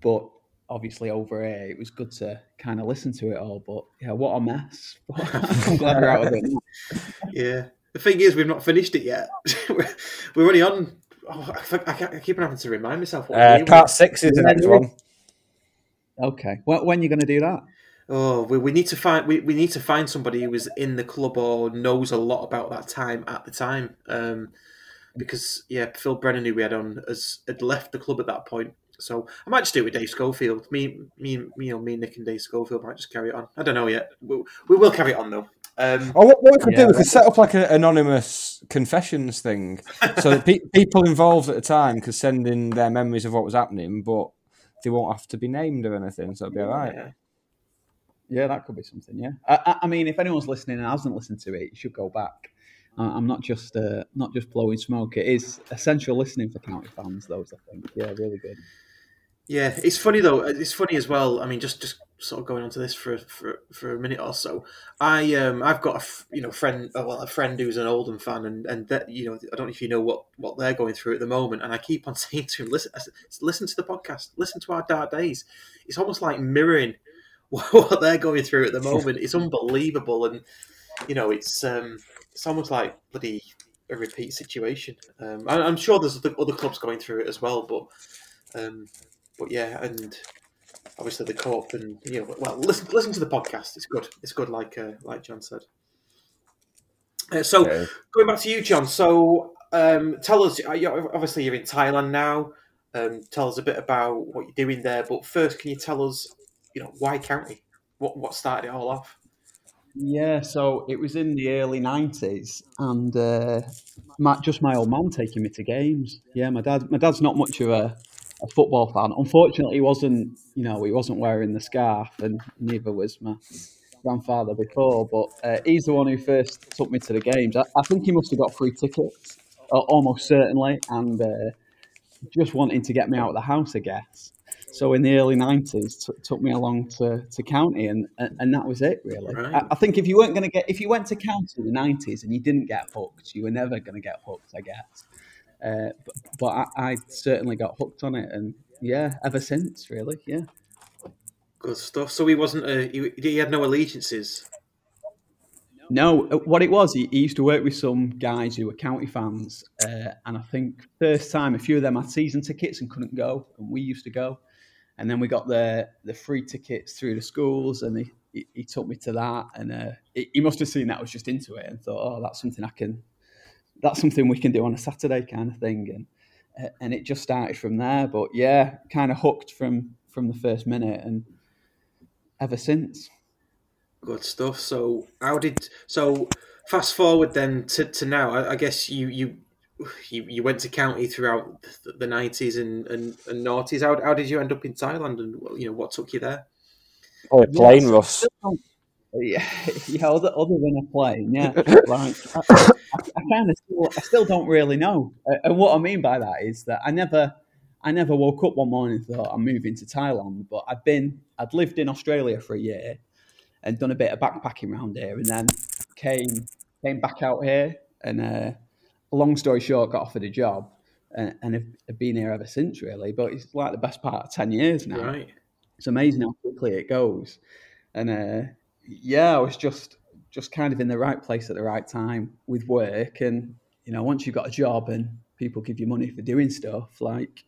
Speaker 10: but obviously over here it was good to kind of listen to it all but yeah what a mess i'm glad we're out of it.
Speaker 3: Yeah. The thing is, we've not finished it yet. we're, we're only on. Oh, I, I, can't- I keep having to remind myself. What
Speaker 4: Uh,
Speaker 3: year
Speaker 4: part six is the next one.
Speaker 10: okay when, are you going to do that
Speaker 3: Oh, we, we need to find we, we need to find somebody who was in the club or knows a lot about that time at the time. Um, because yeah, Phil Brennan, who we had on, has had left the club at that point. So I might just do it with Dave Schofield. Me, me, me, you know, me, Nick, and Dave Schofield might just carry it on. I don't know yet. We, we will carry it on though. Um,
Speaker 4: Oh, what, what we could
Speaker 10: Yeah,
Speaker 4: do, we could set up like an anonymous confessions thing, so that pe- people involved at the time could send in their memories of what was happening, but they won't have to be named or anything, so it'll be all right.
Speaker 3: yeah.
Speaker 10: Yeah that could be something yeah i, I- mean if anyone's listening and hasn't listened to it you should go back i'm not just uh, not just blowing smoke it is essential listening for county fans those i think yeah really good
Speaker 3: Yeah, it's funny though. It's funny as well. I mean, just just sort of going on to this for for, for a minute or so. I um I've got a you know friend uh, well a friend who's an Oldham fan and and that you know I don't know if you know what what they're going through at the moment. And I keep on saying to him, listen, listen to the podcast, listen to our dark days. It's almost like mirroring what they're going through at the moment. It's unbelievable, and you know it's um it's almost like bloody a repeat situation. Um, I, I'm sure there's other, other clubs going through it as well, but. Um, but yeah, and obviously the co-op and you know, well, listen listen to the podcast. It's good. It's good, like uh, like John said. Uh, so
Speaker 4: Okay.
Speaker 3: going back to you, John. So um, tell us. uh, obviously, you're in Thailand now. Um, tell us a bit about what you're doing there. But first, can you tell us, you know, why county? What what started it all off?
Speaker 10: Yeah, so it was in the early nineties, and uh, my, just my old man taking me to games. Yeah, my dad. My dad's not much of a, a football fan. Unfortunately, he wasn't. You know, he wasn't wearing the scarf, and neither was my grandfather before. But uh, he's the one who first took me to the games. I, I think he must have got free tickets, uh, almost certainly, and uh, just wanting to get me out of the house, I guess. So in the early nineties, t- took me along to, to county, and, and that was it really.
Speaker 3: Right.
Speaker 10: I, I think if you weren't going to get, if you went to county in the nineties and you didn't get hooked, you were never going to get hooked, I guess. Uh, but but I, I certainly got hooked on it, and yeah, ever since really, yeah.
Speaker 3: Good stuff. So he wasn't. He, he had no allegiances.
Speaker 10: No, uh, what it was, he, he used to work with some guys who were county fans, uh, and I think first time a few of them had season tickets and couldn't go, and we used to go, and then we got the the free tickets through the schools, and he, he, he took me to that, and uh, he, he must have seen that I was just into it, and thought, oh, that's something I can, that's something we can do on a Saturday kind of thing, and uh, and it just started from there. But yeah, kind of hooked from from the first minute, and ever since.
Speaker 3: Good stuff. So how did so fast forward then to, to now? I, I guess you you you, you went to county throughout the nineties and, and, and noughties. How, how did you end up in Thailand, and you know what took you there?
Speaker 4: Oh, a plane, yeah, Russ.
Speaker 10: Yeah, yeah. Other, other than a plane, yeah. like, I, I, I kind of still, I still don't really know. And what I mean by that is that I never, I never woke up one morning and thought I'm moving to Thailand. But I'd been, I'd lived in Australia for a year, and done a bit of backpacking around here, and then came came back out here. And uh, long story short, got offered a job, and, and have, been here ever since. Really, but it's like the best part of ten years now.
Speaker 3: Right.
Speaker 10: It's amazing how quickly it goes, and uh, yeah, I was just just kind of in the right place at the right time with work, and you know, once you've got a job and people give you money for doing stuff, like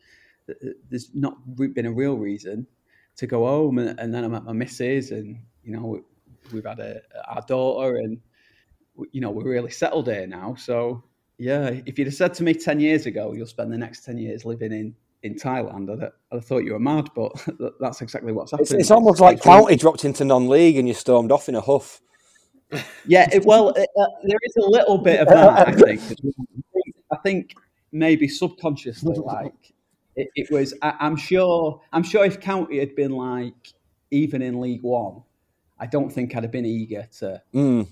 Speaker 10: there's not been a real reason to go home, and, and then I met my missus, and you know, we've had a, our daughter, and you know, we're really settled here now. So yeah, if you'd have said to me ten years ago, you'll spend the next ten years living in in Thailand, I'd, I'd have thought you were mad, but that's exactly what's happening.
Speaker 4: It's, it's almost like County dropped into non-league and you stormed off in a huff.
Speaker 10: Yeah, it, well, it, uh, there is a little bit of that. I think. I think maybe subconsciously, like it, it was. I, I'm sure. I'm sure if County had been like even in League One, I don't think I'd have been eager to
Speaker 4: mm.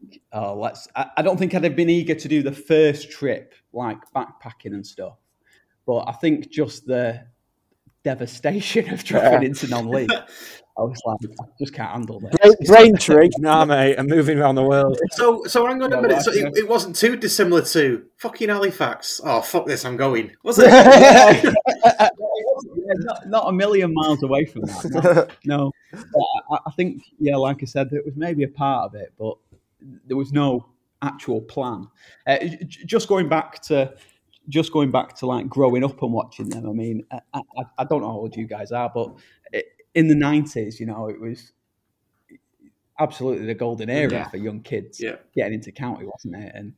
Speaker 10: To think, oh let's. I, I, don't think I'd have been eager to do the first trip like backpacking and stuff. But I think just the devastation of dropping yeah. into non-league. I was like, I just can't handle
Speaker 4: this. Braintree, nah, mate. I'm moving around the world.
Speaker 3: So, so hang on a minute. So it, it, wasn't too dissimilar to fucking Halifax. Oh, fuck this, I'm going. Was it?
Speaker 10: not, not, a million miles away from that. No, no. I, I, think, yeah, like I said, it was maybe a part of it, but there was no actual plan. Uh, just going back to just going back to like growing up and watching them. I mean, I, I, I don't know how old you guys are, but in the nineties, you know, it was absolutely the golden era yeah. for young kids
Speaker 3: yeah.
Speaker 10: getting into county, wasn't it? And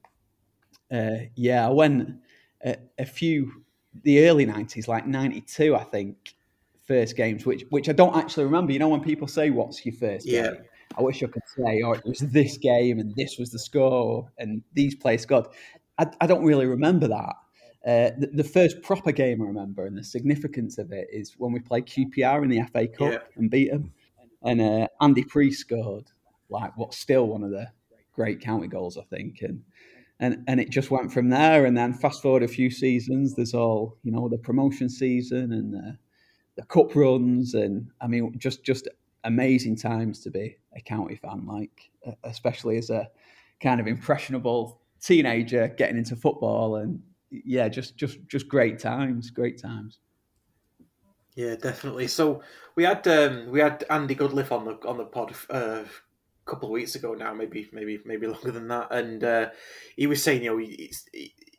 Speaker 10: uh, yeah, I went a, a, few the early nineties, like ninety two, I think, first games, which which I don't actually remember. You know, when people say, "What's your first
Speaker 3: yeah.
Speaker 10: game?" I wish I could say, "Oh, it was this game and this was the score and these players scored." I, I don't really remember that. Uh, the, the, first proper game I remember and the significance of it is when we played QPR in the FA Cup
Speaker 3: yeah.
Speaker 10: and beat them. And uh, Andy Preece scored like what's still one of the great county goals, I think. And and and it just went from there. And then fast forward a few seasons, there's all you know the promotion season and the, the cup runs, and I mean just just amazing times to be a county fan, like especially as a kind of impressionable teenager getting into football and yeah, just just just great times, great times.
Speaker 3: Yeah, definitely. So we had um, we had Andy Goodliff on the on the pod uh, a couple of weeks ago now, maybe maybe maybe longer than that, and uh, he was saying, you know, he's,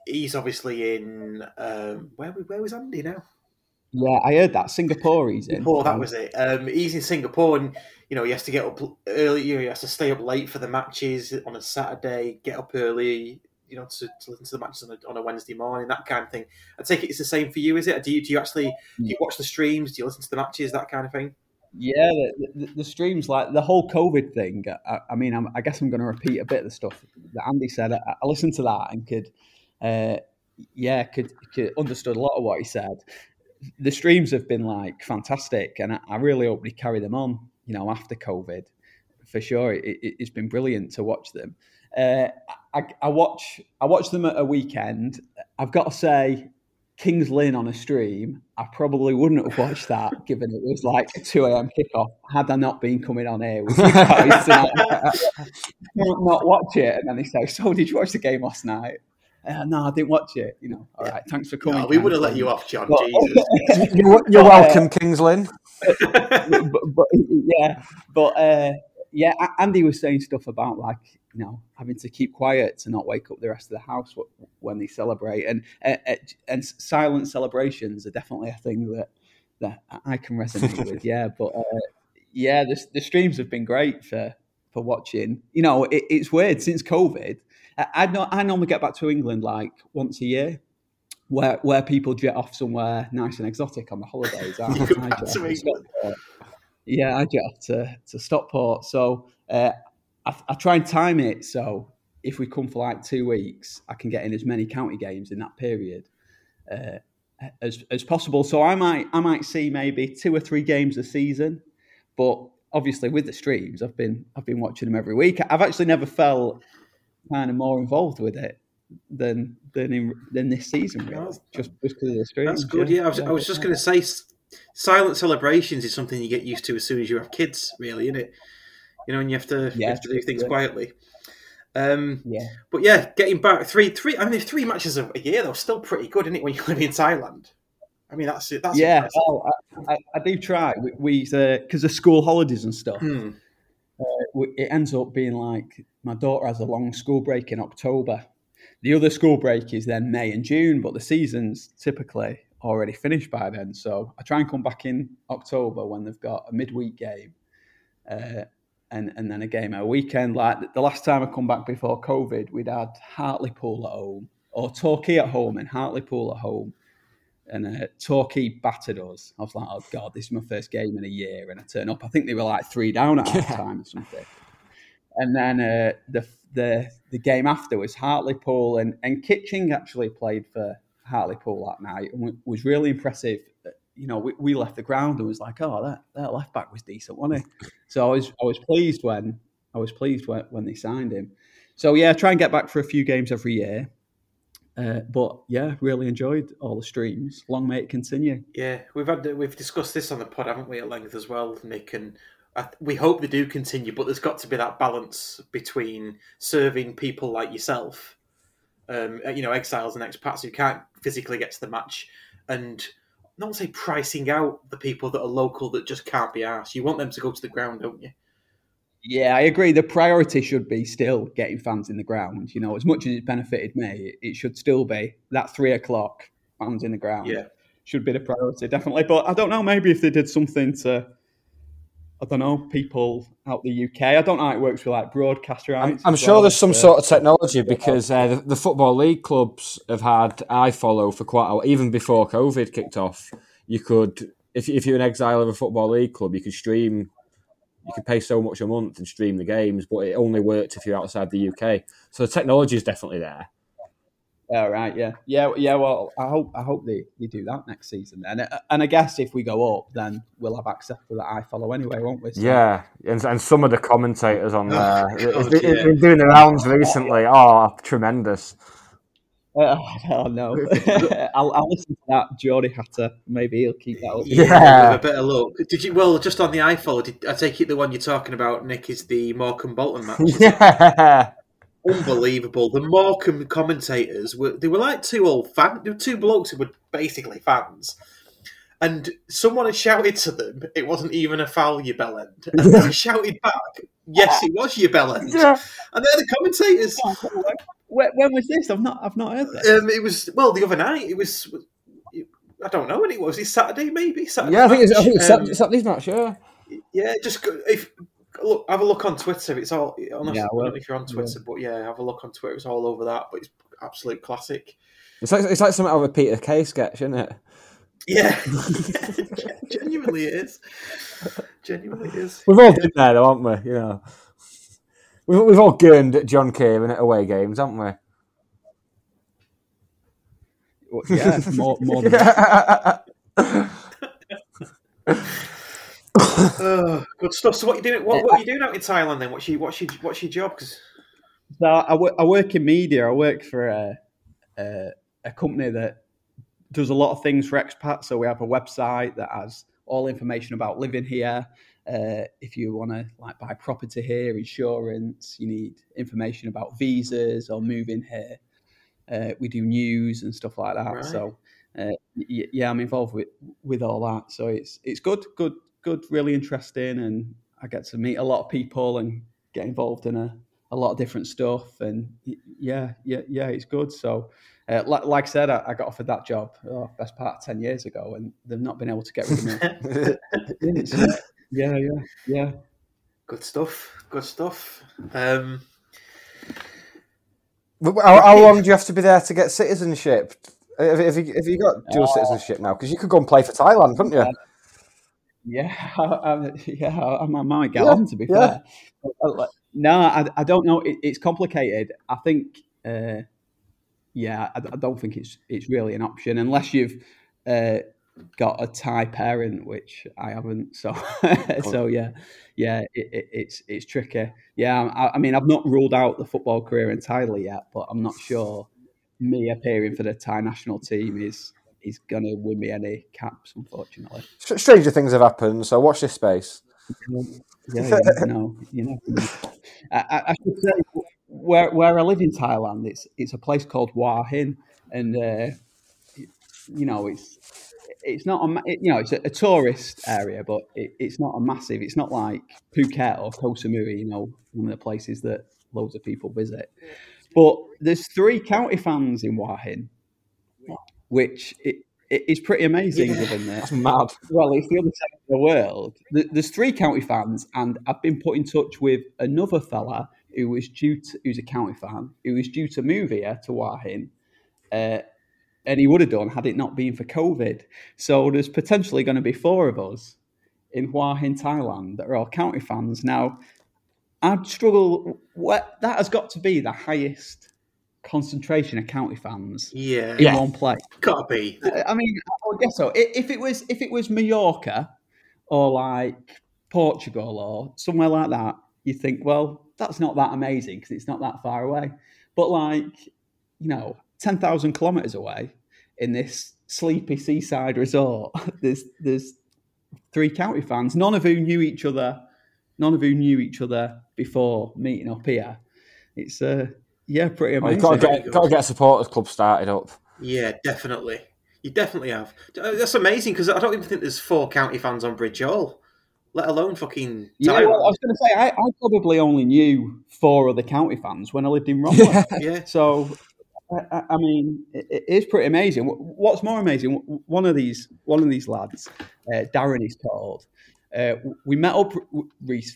Speaker 3: he's obviously in um, where where was Andy now?
Speaker 10: Yeah, I heard that Singapore. He's in.
Speaker 3: Singapore, that was it. Um, he's in Singapore, and you know he has to get up early. You know, he has to stay up late for the matches on a Saturday. Get up early, you know, to, to listen to the matches on a, on a, Wednesday morning, that kind of thing. I take it it's the same for you, is it? Do you do you actually do you watch the streams? Do you listen to the matches, that kind of thing?
Speaker 10: Yeah, the, the, the streams, like the whole COVID thing. I, I mean, I'm, i guess I'm going to repeat a bit of the stuff that Andy said. I, I listened to that and could, uh, yeah, could, could understood a lot of what he said. The streams have been like fantastic, and I, I really hope we carry them on. You know, after COVID, for sure, it, it's been brilliant to watch them. Uh, I, I, watch I watch them at a weekend. I've got to say, Kings Lynn on a stream, I probably wouldn't have watched that given it was like a 2 a.m. kickoff had I not been coming on air with you guys tonight. not watch it. And then they say, So, did you watch the game last night? Uh, no, I didn't watch it. You know, all right, thanks for coming.
Speaker 3: No, we would have let you off, John. But, Jesus.
Speaker 4: you're, you're welcome, Kings Lynn.
Speaker 10: but, but, yeah, but uh, yeah, Andy was saying stuff about like you know having to keep quiet to not wake up the rest of the house when they celebrate, and uh, and silent celebrations are definitely a thing that that I can resonate with. Yeah, but uh, yeah, the, the streams have been great for for watching. You know, it, it's weird since COVID. I, I, I normally get back to England like once a year where where people jet off somewhere nice and exotic on the holidays. I, I jet to Stockport. Yeah, I jet off to, to Stockport. So uh, I, I try and time it so if we come for like two weeks, I can get in as many county games in that period uh, as as possible. So I might I might see maybe two or three games a season, but obviously with the streams, I've been I've been watching them every week. I've actually never felt kind of more involved with it than than in than this season, really, just just because of the streams.
Speaker 3: That's good. Yeah, I was, I was just going to say, silent celebrations is something you get used to as soon as you have kids. Really, isn't it? You know, and you have to, you have to do things quietly. Um,
Speaker 10: yeah.
Speaker 3: But yeah, getting back three, three. I mean, three matches a year though, still pretty good, isn't it? When you live in Thailand. I mean, that's it. That's
Speaker 10: yeah. Oh, I, I, do try. We because uh, of school holidays and stuff.
Speaker 3: Hmm.
Speaker 10: Uh, it ends up being like my daughter has a long school break in October. The other school break is then May and June, but the season's typically already finished by then. So I try and come back in October when they've got a midweek game. Uh, and, and then a game at a weekend. Like the last time I come back before COVID, we'd had Hartlepool at home or Torquay at home and Hartlepool at home. And uh, Torquay battered us. I was like, oh God, this is my first game in a year. And I turn up. I think they were like three down at half time or something. And then uh, the, the the game after was Hartlepool and, and Kitching actually played for Hartlepool that night and was really impressive you know, we, we left the ground and was like, oh, that, that left back was decent, wasn't he? So I was I was pleased when I was pleased when, when they signed him. So yeah, try and get back for a few games every year. Uh, but yeah, really enjoyed all the streams. Long may it continue.
Speaker 3: Yeah, we've had we've discussed this on the pod, haven't we, at length as well, Nick? And I, we hope they do continue, but there's got to be that balance between serving people like yourself, um, you know, exiles and expats who can't physically get to the match, and not say pricing out the people that are local that just can't be asked. You want them to go to the ground, don't you?
Speaker 10: Yeah, I agree. The priority should be still getting fans in the ground. You know, as much as it benefited me, it should still be that three o'clock fans in the ground.
Speaker 3: Yeah,
Speaker 10: should be the priority definitely. But I don't know. Maybe if they did something to I don't know, people out the UK. I don't know how it works with like broadcaster
Speaker 4: I'm, I'm sure well, there's some sort of technology because uh, the, the, Football League clubs have had iFollow for quite a while. Even before COVID kicked off, you could, if, if you're an exile of a Football League club, you could stream, you could pay so much a month and stream the games, but it only worked if you're outside the UK. So the technology is definitely there.
Speaker 10: Yeah, right. Yeah, yeah, yeah. Well, I hope I hope they, they do that next season. And and I guess if we go up, then we'll have access to that iFollow anyway, won't we?
Speaker 4: So, yeah, and, and some of the commentators on oh, there oh, God, yeah. been doing the rounds recently. Oh, tremendous.
Speaker 10: Uh, oh no, I'll, I'll, listen to that. Geordie Hatter, maybe he'll keep that up.
Speaker 4: Yeah,
Speaker 3: a better look. Did you? Well, just on the iFollow, did, I take it the one you're talking about, Nick, is the Morecambe Bolton match.
Speaker 4: Yeah
Speaker 3: unbelievable. The Morecambe commentators were they were like two old fans. They were two blokes who were basically fans. And someone had shouted to them, it wasn't even a foul, you bellend. And they shouted back, yes, it was you bellend. Yeah. And they're the commentators.
Speaker 10: When, when was this? I've not, I've not heard that.
Speaker 3: Um, it was well the other night. It was, I don't know when it was. It's Saturday, maybe Saturday.
Speaker 4: Yeah, I think it's, I think it's um, Saturday's match. Yeah,
Speaker 3: yeah. Just if look, have a look on Twitter. It's all. Honestly, yeah, well, I don't know if you're on Twitter, yeah. but yeah, have a look on Twitter. It's all over that. But it's absolute classic.
Speaker 4: It's like it's like something out of a Peter Kay sketch, isn't it?
Speaker 3: Yeah, yeah genuinely it is. Genuinely it is.
Speaker 4: We've all been there, though, haven't we? You know, we've we've all gurned John Kieran at away games, haven't we?
Speaker 10: Yeah, more, more than.
Speaker 3: oh, good stuff. So, what you doing? What, what are you doing out in Thailand then? What's your what's your what's your job? Cause...
Speaker 10: So I, w- I work in media. I work for a, a, a company that does a lot of things for expats. So we have a website that has all information about living here. Uh, if you want to like buy property here, insurance, you need information about visas or moving here. Uh, we do news and stuff like that. Right. So uh, yeah, I'm involved with with all that. So it's it's good, good, good, really interesting, and I get to meet a lot of people and get involved in a, a lot of different stuff. And yeah, yeah, yeah, it's good. So, uh, like, like, I said, I, I, got offered that job oh, best part of ten years ago, and they've not been able to get rid of me. yeah, yeah, yeah.
Speaker 3: Good stuff. Good stuff. Um,
Speaker 4: how, how long do you have to be there to get citizenship? Have, have, you, have you got dual citizenship now? Because you could go and play for Thailand, couldn't you?
Speaker 10: Yeah, I, I, yeah, I, I might get
Speaker 4: Yeah,
Speaker 10: on. To be
Speaker 4: yeah.
Speaker 10: fair, no, I, I don't know. It, it's complicated. I think, uh, yeah, I, I don't think it's it's really an option unless you've uh, got a Thai parent, which I haven't. So, so yeah, yeah, it, it, it's it's tricky. Yeah, I, I mean, I've not ruled out the football career entirely yet, but I'm not sure me appearing for the Thai national team is is going to win me any caps, unfortunately.
Speaker 4: Stranger things have happened, so watch this space.
Speaker 10: Yeah, yeah, no, you know. I, I- should say where where I live in Thailand, it's it's a place called Hua Hin, and uh, you know it's it's not a it, you know it's a, a tourist area, but it, it's not a massive. It's not like Phuket or Koh Samui, you know, one of the places that loads of people visit. But there's three county fans in Hua Hin, which it, it is pretty amazing
Speaker 4: Yeah,
Speaker 10: given that.
Speaker 4: that's mad.
Speaker 10: Well, it's the other side of the world. There's three county fans, and I've been put in touch with another fella who was due to, who's a county fan, who was due to move here to Hua Hin, uh, and he would have done had it not been for COVID. So there's potentially going to be four of us in Hua Hin, Thailand, that are all county fans. Now, I'd struggle. What that has got to be the highest concentration of county fans
Speaker 3: Yeah.
Speaker 10: in
Speaker 3: Yeah.
Speaker 10: one place.
Speaker 3: Gotta be.
Speaker 10: I I mean, I guess so. If it was if it was Mallorca or like Portugal or somewhere like that, you think, well, that's not that amazing because it's not that far away. But like, you know, ten thousand kilometers away in this sleepy seaside resort, there's there's three county fans, none of who knew each other, none of who knew each other before meeting up here. It's uh, yeah, pretty
Speaker 4: Well,
Speaker 10: amazing.
Speaker 4: you've got to get, got to get a supporters club started up.
Speaker 3: Yeah, definitely. You definitely have. Uh, That's amazing because I don't even think there's four county fans on Bridge Hall, let alone fucking.
Speaker 10: Yeah, well, I was going to say I, I probably only knew four other county fans when I lived in Romford.
Speaker 3: Yeah.
Speaker 10: So, I- I, mean, it, is pretty amazing. What's more amazing? One of these, one of these lads, uh, Darren is called. Uh, we met up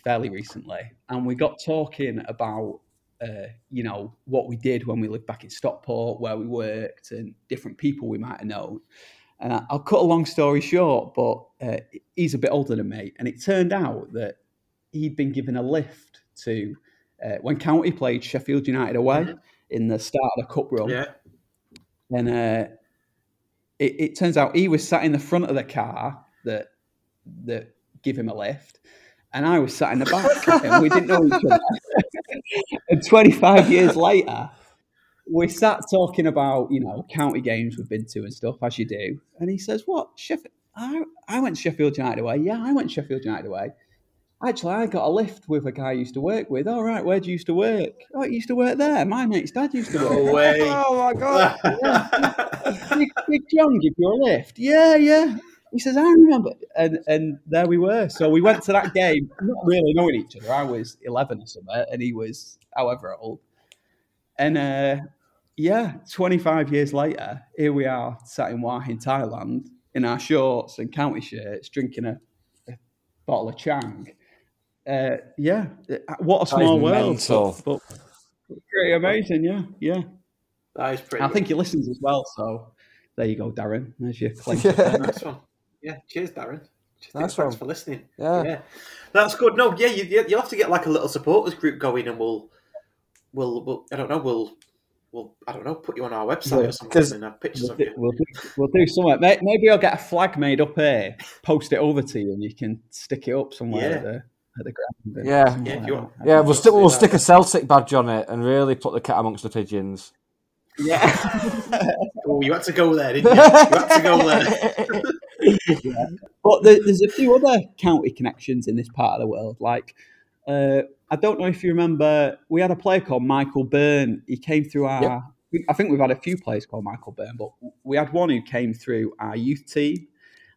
Speaker 10: fairly recently, and we got talking about. Uh, you know what we did when we lived back in Stockport, where we worked, and different people we might have known. And I, I'll cut a long story short, but uh, he's a bit older than me, and it turned out that he'd been given a lift to uh, when County played Sheffield United away in the start of the cup run.
Speaker 3: Yeah.
Speaker 10: And uh, it, it turns out he was sat in the front of the car that that give him a lift, and I was sat in the back, and we didn't know each other. and 25 years later, we sat talking about you know county games we've been to and stuff as you do, and he says, "What Sheffield? I, I went Sheffield United away. Yeah, I went Sheffield United away. Actually, I got a lift with a guy I used to work with. All right, where do you used to work? Oh, he used to work there. My mate's dad used to work.
Speaker 3: No way.
Speaker 10: Oh my god! Yeah. Big, Big John give you a lift. Yeah, yeah. He says, I remember. And and there we were. So we went to that game, not really knowing each other. I was 11 or something, and he was however old. And uh, yeah, 25 years later, here we are sat in Hua Hin Thailand in our shorts and county shirts, drinking a, a bottle of Chang. Uh, yeah, what a small world.
Speaker 4: mental.
Speaker 10: But, but pretty amazing, yeah, yeah.
Speaker 3: That is pretty.
Speaker 10: I think he listens as well, so there you go, Darren. There's your claim.
Speaker 4: Yeah.
Speaker 3: Nice one. Yeah, cheers, Darren.
Speaker 4: Nice
Speaker 3: Thanks
Speaker 4: one.
Speaker 3: for listening.
Speaker 4: Yeah.
Speaker 3: that's good. No, yeah, you, you- you'll have to get like a little supporters group going, and we'll, we'll, we'll I don't know, we'll, we'll, I don't know, put you on our website
Speaker 10: Yeah,
Speaker 3: or something and have pictures
Speaker 10: We'll
Speaker 3: of you.
Speaker 10: we'll, do, we'll do something. Maybe I'll get a flag made up here, post it over to you, and you can stick it up somewhere
Speaker 3: Yeah.
Speaker 10: at the at the ground. and
Speaker 4: Yeah.
Speaker 3: Yeah, you
Speaker 4: Yeah, we'll stick we'll stick a Celtic badge on it and really put the cat amongst the pigeons.
Speaker 10: Yeah.
Speaker 3: Oh, you had to go there, didn't you? You had to go there.
Speaker 10: Yeah. But there, there's a few other county connections in this part of the world. Like, uh, I don't know if you remember, we had a player called Michael Byrne. He came through our. I think we've had a few players called Michael Byrne, but we had one who came through our youth team,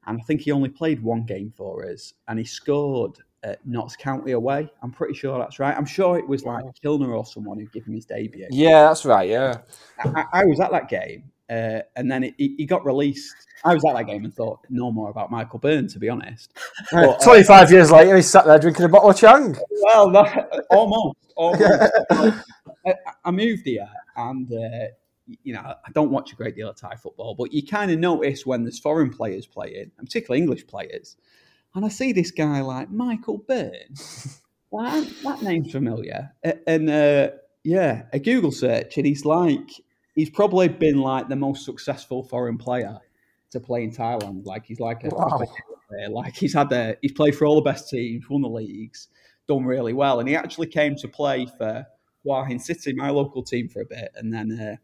Speaker 10: and I think he only played one game for us, and he scored at Notts County away. I'm pretty sure that's right. I'm sure it was like Kilner or someone who gave him his debut.
Speaker 4: Yeah, that's right. Yeah.
Speaker 10: I, I was at that game, uh, and then he, he got released. I was at that game and thought no more about Michael Byrne, to be honest. But, uh,
Speaker 4: 25 years later, he's sat there drinking a bottle of Chang.
Speaker 10: well, no, almost, almost. I, I moved here, and uh, you know, I don't watch a great deal of Thai football, but you kind of notice when there's foreign players playing, and particularly English players. And I see this guy like Michael Byrne. that, that name's familiar. And uh, yeah, a Google search, and he's like, he's probably been like the most successful foreign player to play in Thailand. Like he's like a
Speaker 4: Wow.
Speaker 10: like he's had a he's played for all the best teams, won the leagues, done really well, and he actually came to play for Hua Hin City, my local team, for a bit, and then uh,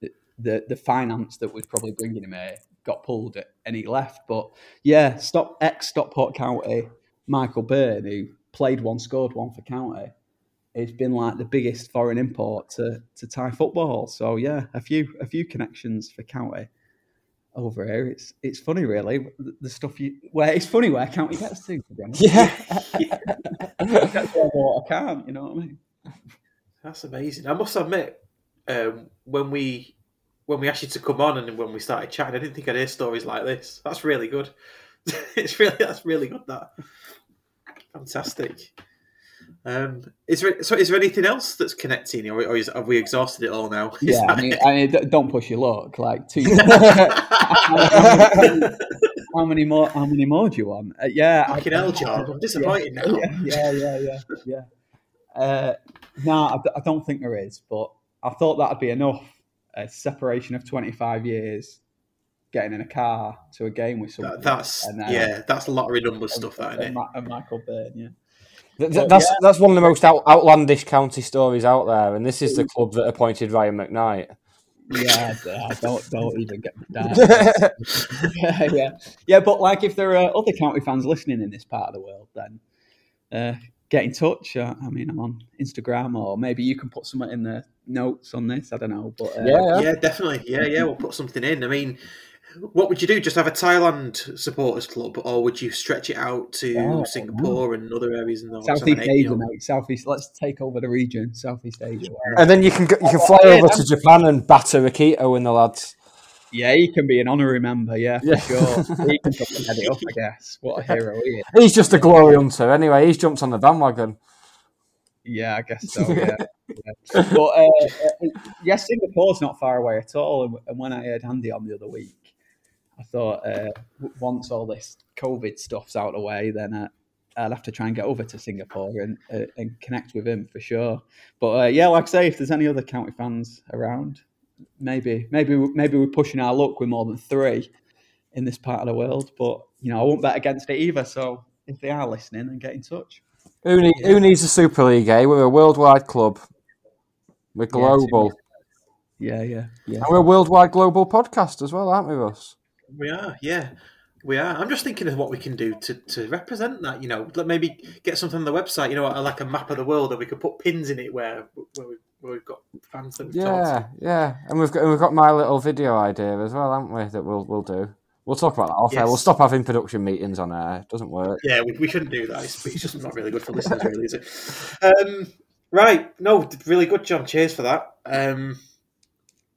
Speaker 10: the, the the finance that was probably bringing him here got pulled and he left. But yeah, stop ex Stockport County, Michael Byrne, who played one, scored one for County. It's been like the biggest foreign import to, to Thai football. So yeah, a few a few connections for County over here. It's it's funny really the, the stuff you where it's funny where County gets to. to be honest.
Speaker 4: Yeah.
Speaker 10: Gets where water can't. You know what I mean?
Speaker 3: That's amazing. I must admit, um, when we when we asked you to come on and when we started chatting, I didn't think I'd hear stories like this. That's really good. it's really that's really good. That fantastic. Um, is there so? Is there anything else that's connecting, or, or is, have we exhausted it all now? Is
Speaker 10: Yeah, I mean. I mean, don't push your luck. Like, two, how many more? How many more do you want? Uh, yeah, I-
Speaker 3: Fucking hell, John. I'm disappointed
Speaker 10: yeah,
Speaker 3: now.
Speaker 10: Yeah, yeah, yeah, yeah. yeah. Uh, no, I, I don't think there is, but I thought that'd be enough. A separation of twenty five years, getting in a car to a game with someone.
Speaker 3: That- that's
Speaker 10: and then-
Speaker 3: yeah, that's lottery numbers stuff, that
Speaker 10: and,
Speaker 3: isn't it?
Speaker 10: And Michael Byrne, yeah.
Speaker 4: Th- th- that's
Speaker 10: yeah.
Speaker 4: that's one of the most out- outlandish county stories out there, and this is the club that appointed Ryan McKnight.
Speaker 10: Yeah, don't don't even get me started. yeah, yeah, yeah. But like, if there are other county fans listening in this part of the world, then uh, get in touch. Uh, I mean, I'm on Instagram, or maybe you can put something in the notes on this. I don't know, but uh,
Speaker 3: yeah, definitely. Yeah, yeah, we'll put something in. I mean, what would you do? Just have a Thailand supporters club, or would you stretch it out to
Speaker 10: Oh,
Speaker 3: Singapore and other areas in the
Speaker 10: Southeast
Speaker 3: you
Speaker 10: Asia,
Speaker 3: know?
Speaker 10: mate. Southeast. Let's take over the region. Southeast Asia.
Speaker 4: And then you can go, you can fly
Speaker 10: Yeah,
Speaker 4: over to Japan and batter Akito and the lads.
Speaker 10: Yeah, he can be an honorary member. Yeah, for
Speaker 4: Yeah.
Speaker 10: sure. He can probably head it up, I guess. What a hero he is.
Speaker 4: He's just a glory hunter anyway. He's jumped on the bandwagon.
Speaker 10: Yeah, I guess so. Yeah, yeah. but uh, uh, yeah, Singapore's not far away at all. And, and when I heard Andy on the other week, I thought uh, once all this COVID stuff's out of the way, then uh, I'll have to try and get over to Singapore and uh, and connect with him for sure. But uh, yeah, like I say, if there's any other county fans around, maybe maybe we- maybe we're pushing our luck with more than three in this part of the world. But you know, I won't bet against it either. So if they are listening, then get in touch.
Speaker 4: Who, need, who needs a Super League? Eh? We're a worldwide club. We're global.
Speaker 10: Yeah, yeah, yeah.
Speaker 4: And we're a worldwide global podcast as well, aren't we, Russ?
Speaker 3: We are, yeah, we are. I'm just thinking of what we can do to, to represent that. You know, maybe get something on the website. You know, like a map of the world, that we could put pins in it where where, we, where we've got fans that we've talked
Speaker 4: Yeah,
Speaker 3: to.
Speaker 4: yeah. And we've got we've got my little video idea as well, haven't we? That we'll we'll do. We'll talk about that off air. We'll stop having production meetings on air. It doesn't work.
Speaker 3: Yeah, we, we shouldn't do that. It's, it's just not really good for listeners, really, is it? Um, right. No, really good, John. Cheers for that. Um,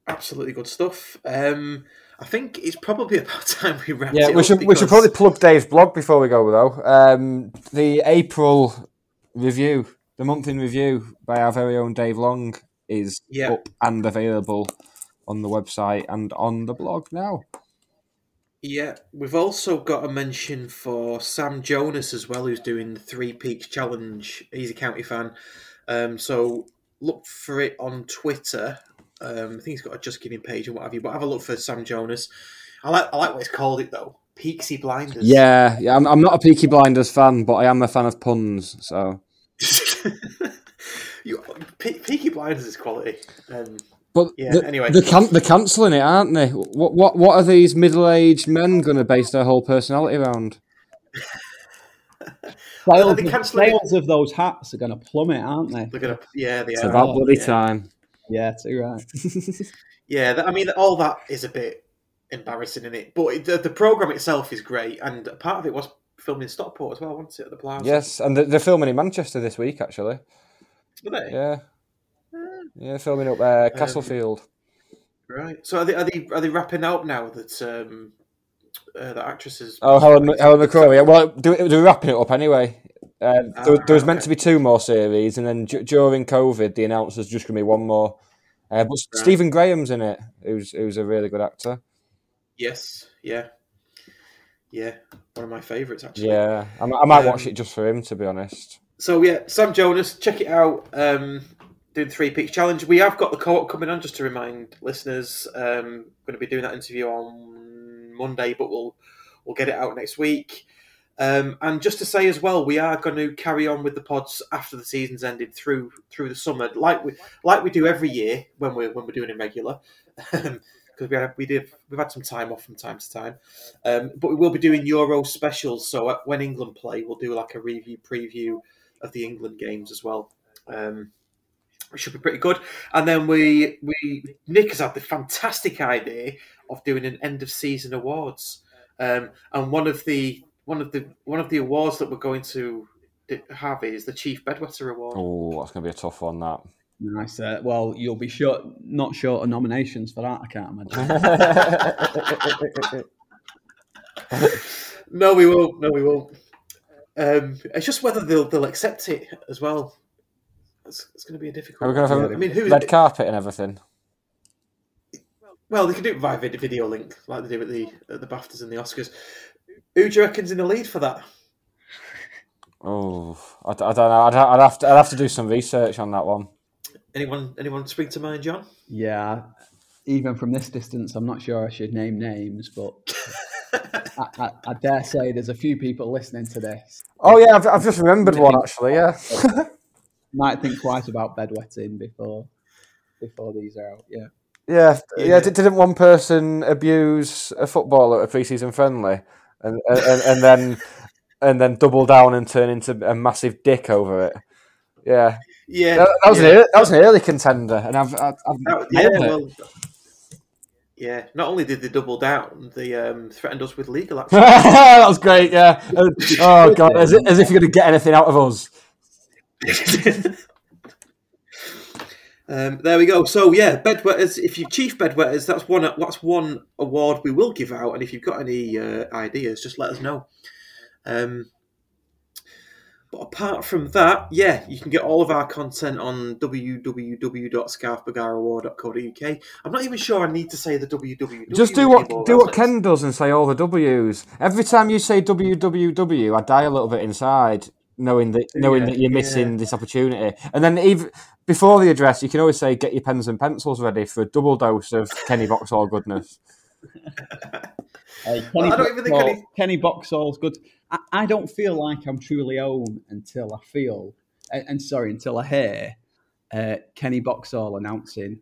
Speaker 3: absolutely good stuff. Um, I think it's probably about time we wrap
Speaker 4: Yeah, we
Speaker 3: up
Speaker 4: should we should probably plug Dave's blog before we go though. Um, the April review, the month in review by our very own Dave Long is
Speaker 3: Yeah.
Speaker 4: up and available on the website and on the blog now.
Speaker 3: Yeah, we've also got a mention for Sam Jonas as well, who's doing the Three Peaks Challenge. He's a county fan. Um, so look for it on Twitter. Um, I think he's got a JustGiving page and what have you, but have a look for Sam Jonas. I like I like what he's called it though. Peaksy Blinders.
Speaker 4: Yeah, yeah. I'm, I'm not a Peaky Blinders fan, but I am a fan of puns. So,
Speaker 3: You, Pe- Peaky Blinders is quality. Um,
Speaker 4: but
Speaker 3: yeah.
Speaker 4: the,
Speaker 3: anyway,
Speaker 4: they're, can- they're cancelling it, aren't they? What what what are these middle-aged men going to base their whole personality around?
Speaker 10: Sales,
Speaker 3: they
Speaker 10: of, sales of those hats are going to plummet, aren't they?
Speaker 3: they're gonna. Yeah, they
Speaker 4: It's
Speaker 3: are.
Speaker 4: about bloody
Speaker 3: yeah.
Speaker 4: time.
Speaker 10: Yeah, too right.
Speaker 3: Yeah, that, I mean, all that is a bit embarrassing in it, but it, the, the program itself is great, and part of it was filmed in Stockport as well, wasn't it? At the Plaza.
Speaker 4: Yes, and they're, they're filming in Manchester this week, actually.
Speaker 3: Were they?
Speaker 4: Yeah, yeah, filming up uh, Castlefield.
Speaker 3: Right. So are they are they are they wrapping up now that um uh, the actresses?
Speaker 4: Oh, Helen, Helen McCrory. Yeah, well, do- they're wrapping it up anyway. Um, there,
Speaker 3: Ah,
Speaker 4: there was meant to be two more series, and then d- during COVID, the announcer's just going to be one more Uh, but Stephen Graham's in it, who's who's a really good actor.
Speaker 3: Yes, yeah, yeah. One of my favourites actually.
Speaker 4: Yeah, I, I might
Speaker 3: Um,
Speaker 4: watch it just for him, to be honest.
Speaker 3: So yeah, Sam Jonas, check it out. Um, doing three peaks challenge. We have got the co-op coming on. Just to remind listeners, um, going to be doing that interview on Monday, but we'll we'll get it out next week. Um, and just to say as well, we are going to carry on with the pods after the season's ended through through the summer, like we like we do every year when we're when we're doing it regular. Because we have, we did we've had some time off from time to time, um, but we will be doing Euro specials. So uh, when England play, we'll do like a review preview of the England games as well. Um, which should be pretty good. And then we we Nick has had the fantastic idea of doing an end of season awards. Um, and one of the one of the one of the awards that we're going to have is the Chief Bedwetter Award.
Speaker 4: Oh, that's going to be a tough one. That.
Speaker 10: Nice. Uh, well, you'll be short, not short of nominations for that. I can't imagine.
Speaker 3: no, we won't. No, we won't. Um, it's just whether they'll they'll accept it as well. It's, it's going to be a difficult.
Speaker 4: Are we going to have
Speaker 3: I
Speaker 4: a
Speaker 3: mean, who?
Speaker 4: red carpet and everything?
Speaker 3: Well, they can do it via video link, like they do at the at the Baftas and the Oscars. Who do you reckon's in the lead for that?
Speaker 4: Oh, I, I don't know. I'd, I'd have to. I'd have to do some research on that one.
Speaker 3: Anyone? Anyone spring to mind, John?
Speaker 10: yeah. Even from this distance, I'm not sure I should name names, but I, I, I dare say there's a few people listening to this.
Speaker 4: Oh yeah, I've, I've just remembered one actually. Yeah.
Speaker 10: Might think twice about bedwetting before before these are out. Yeah.
Speaker 4: Yeah, yeah. di- Didn't one person abuse a footballer at a preseason friendly, and and, and, and then and then double down and turn into a massive dick over it? Yeah,
Speaker 3: Yeah,
Speaker 4: That, that was
Speaker 3: yeah.
Speaker 4: an early, that was an early contender, and I've, I've, I've
Speaker 3: That- yeah, well, yeah. Not only did they double down, they um, threatened us with legal action.
Speaker 4: that was great. Yeah. Uh, Oh god, as, if- as if you're going to get anything out of us.
Speaker 3: Um, there we go. So yeah, bedwetters. If you chief bedwetters, that's one. That's one award we will give out. And if you've got any uh, ideas, just let us know. Um, but apart from that, yeah, you can get all of our content on www.scarfbagarawar.co.uk. I'm not even sure I need to say the www.
Speaker 4: Just do what do what Ken does and say all the W's. Every time you say www, I die a little bit inside, knowing that knowing
Speaker 3: Yeah,
Speaker 4: that you're missing
Speaker 3: yeah.
Speaker 4: this opportunity. And then even before the address, you can always say, "Get your pens and pencils ready for a double dose of Kenny Boxall goodness."
Speaker 10: Hey, Kenny,
Speaker 3: Well, I don't even think
Speaker 10: Boxall,
Speaker 3: any-
Speaker 10: Kenny Boxall's good. I, I don't feel like I'm truly home until I feel, and, and sorry, until I hear uh, Kenny Boxall announcing,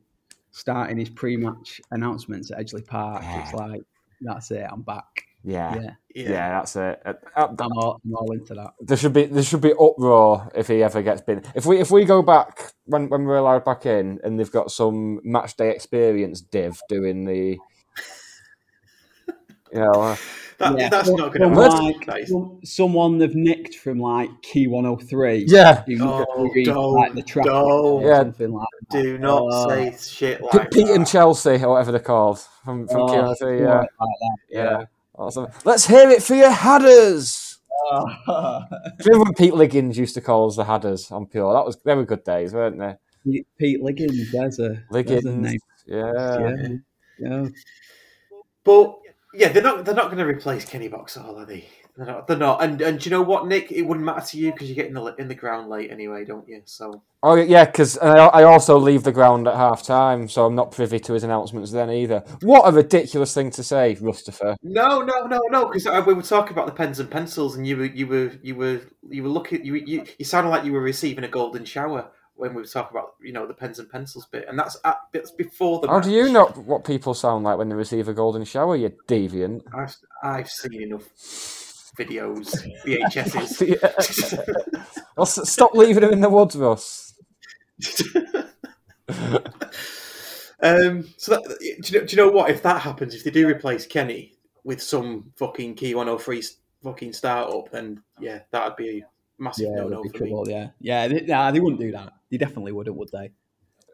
Speaker 10: starting his pre-match announcements at Edgeley Park. It's like that's it. I'm back.
Speaker 4: Yeah,
Speaker 10: Yeah.
Speaker 4: yeah, that's it. Uh, uh,
Speaker 10: I'm all, I'm all into that.
Speaker 4: There should be there should be uproar if he ever gets bin. If we if we go back when when we're allowed back in and they've got some match day experience div doing the, you know, uh,
Speaker 3: That, That's not going to
Speaker 10: some
Speaker 3: work.
Speaker 10: like,
Speaker 3: That is-
Speaker 10: some- someone they've nicked from like Key 103.
Speaker 4: Yeah.
Speaker 3: Oh,
Speaker 10: who
Speaker 3: don't,
Speaker 10: like the traffic
Speaker 3: don't.
Speaker 4: Yeah.
Speaker 10: something like that.
Speaker 3: Do not
Speaker 10: Oh.
Speaker 3: say shit like
Speaker 4: Pete
Speaker 3: that.
Speaker 4: and Chelsea or whatever they're called from from
Speaker 10: Oh,
Speaker 4: Key
Speaker 10: something
Speaker 4: yeah,
Speaker 10: like that,
Speaker 4: yeah. Awesome. Let's hear it for your Hadders.
Speaker 10: Oh.
Speaker 4: Do you remember when Pete Liggins used to call us the Hadders on Pure? That was they were good days, weren't they?
Speaker 10: Pete, Pete Liggins, there's a, there's a
Speaker 4: Liggins,
Speaker 10: name.
Speaker 4: yeah.
Speaker 10: Yeah. yeah.
Speaker 3: But yeah, they're not. They're not going to replace Kenny Boxall, are they? They're not. They're not. And and do you know what, Nick? It wouldn't matter to you because you get in the in the ground late anyway, don't you? So
Speaker 4: Oh yeah, because I, I also leave the ground at half time, so I'm not privy to his announcements then either. What a ridiculous thing to say, Rustifer.
Speaker 3: no, no, no, no. Because we were talking about the pens and pencils, and you were you were you were you were looking. You you you sounded like you were receiving a golden shower when we were talking about you know the pens and pencils bit, and that's at, that's before the.
Speaker 4: How
Speaker 3: match.
Speaker 4: do you know what people sound like when they receive a golden shower, you deviant?
Speaker 3: I've I've seen enough videos, VHSs.
Speaker 4: Well, stop leaving them in the woods, Russ.
Speaker 3: Um, so that, do, you know, do you know what? If that happens, if they do replace Kenny with some fucking Key 103 s- fucking startup, then yeah, that'd be massive
Speaker 10: Yeah,
Speaker 3: no no
Speaker 10: that'd be
Speaker 3: for me.
Speaker 10: yeah. Yeah, they, nah, they wouldn't do that. They definitely wouldn't, would they?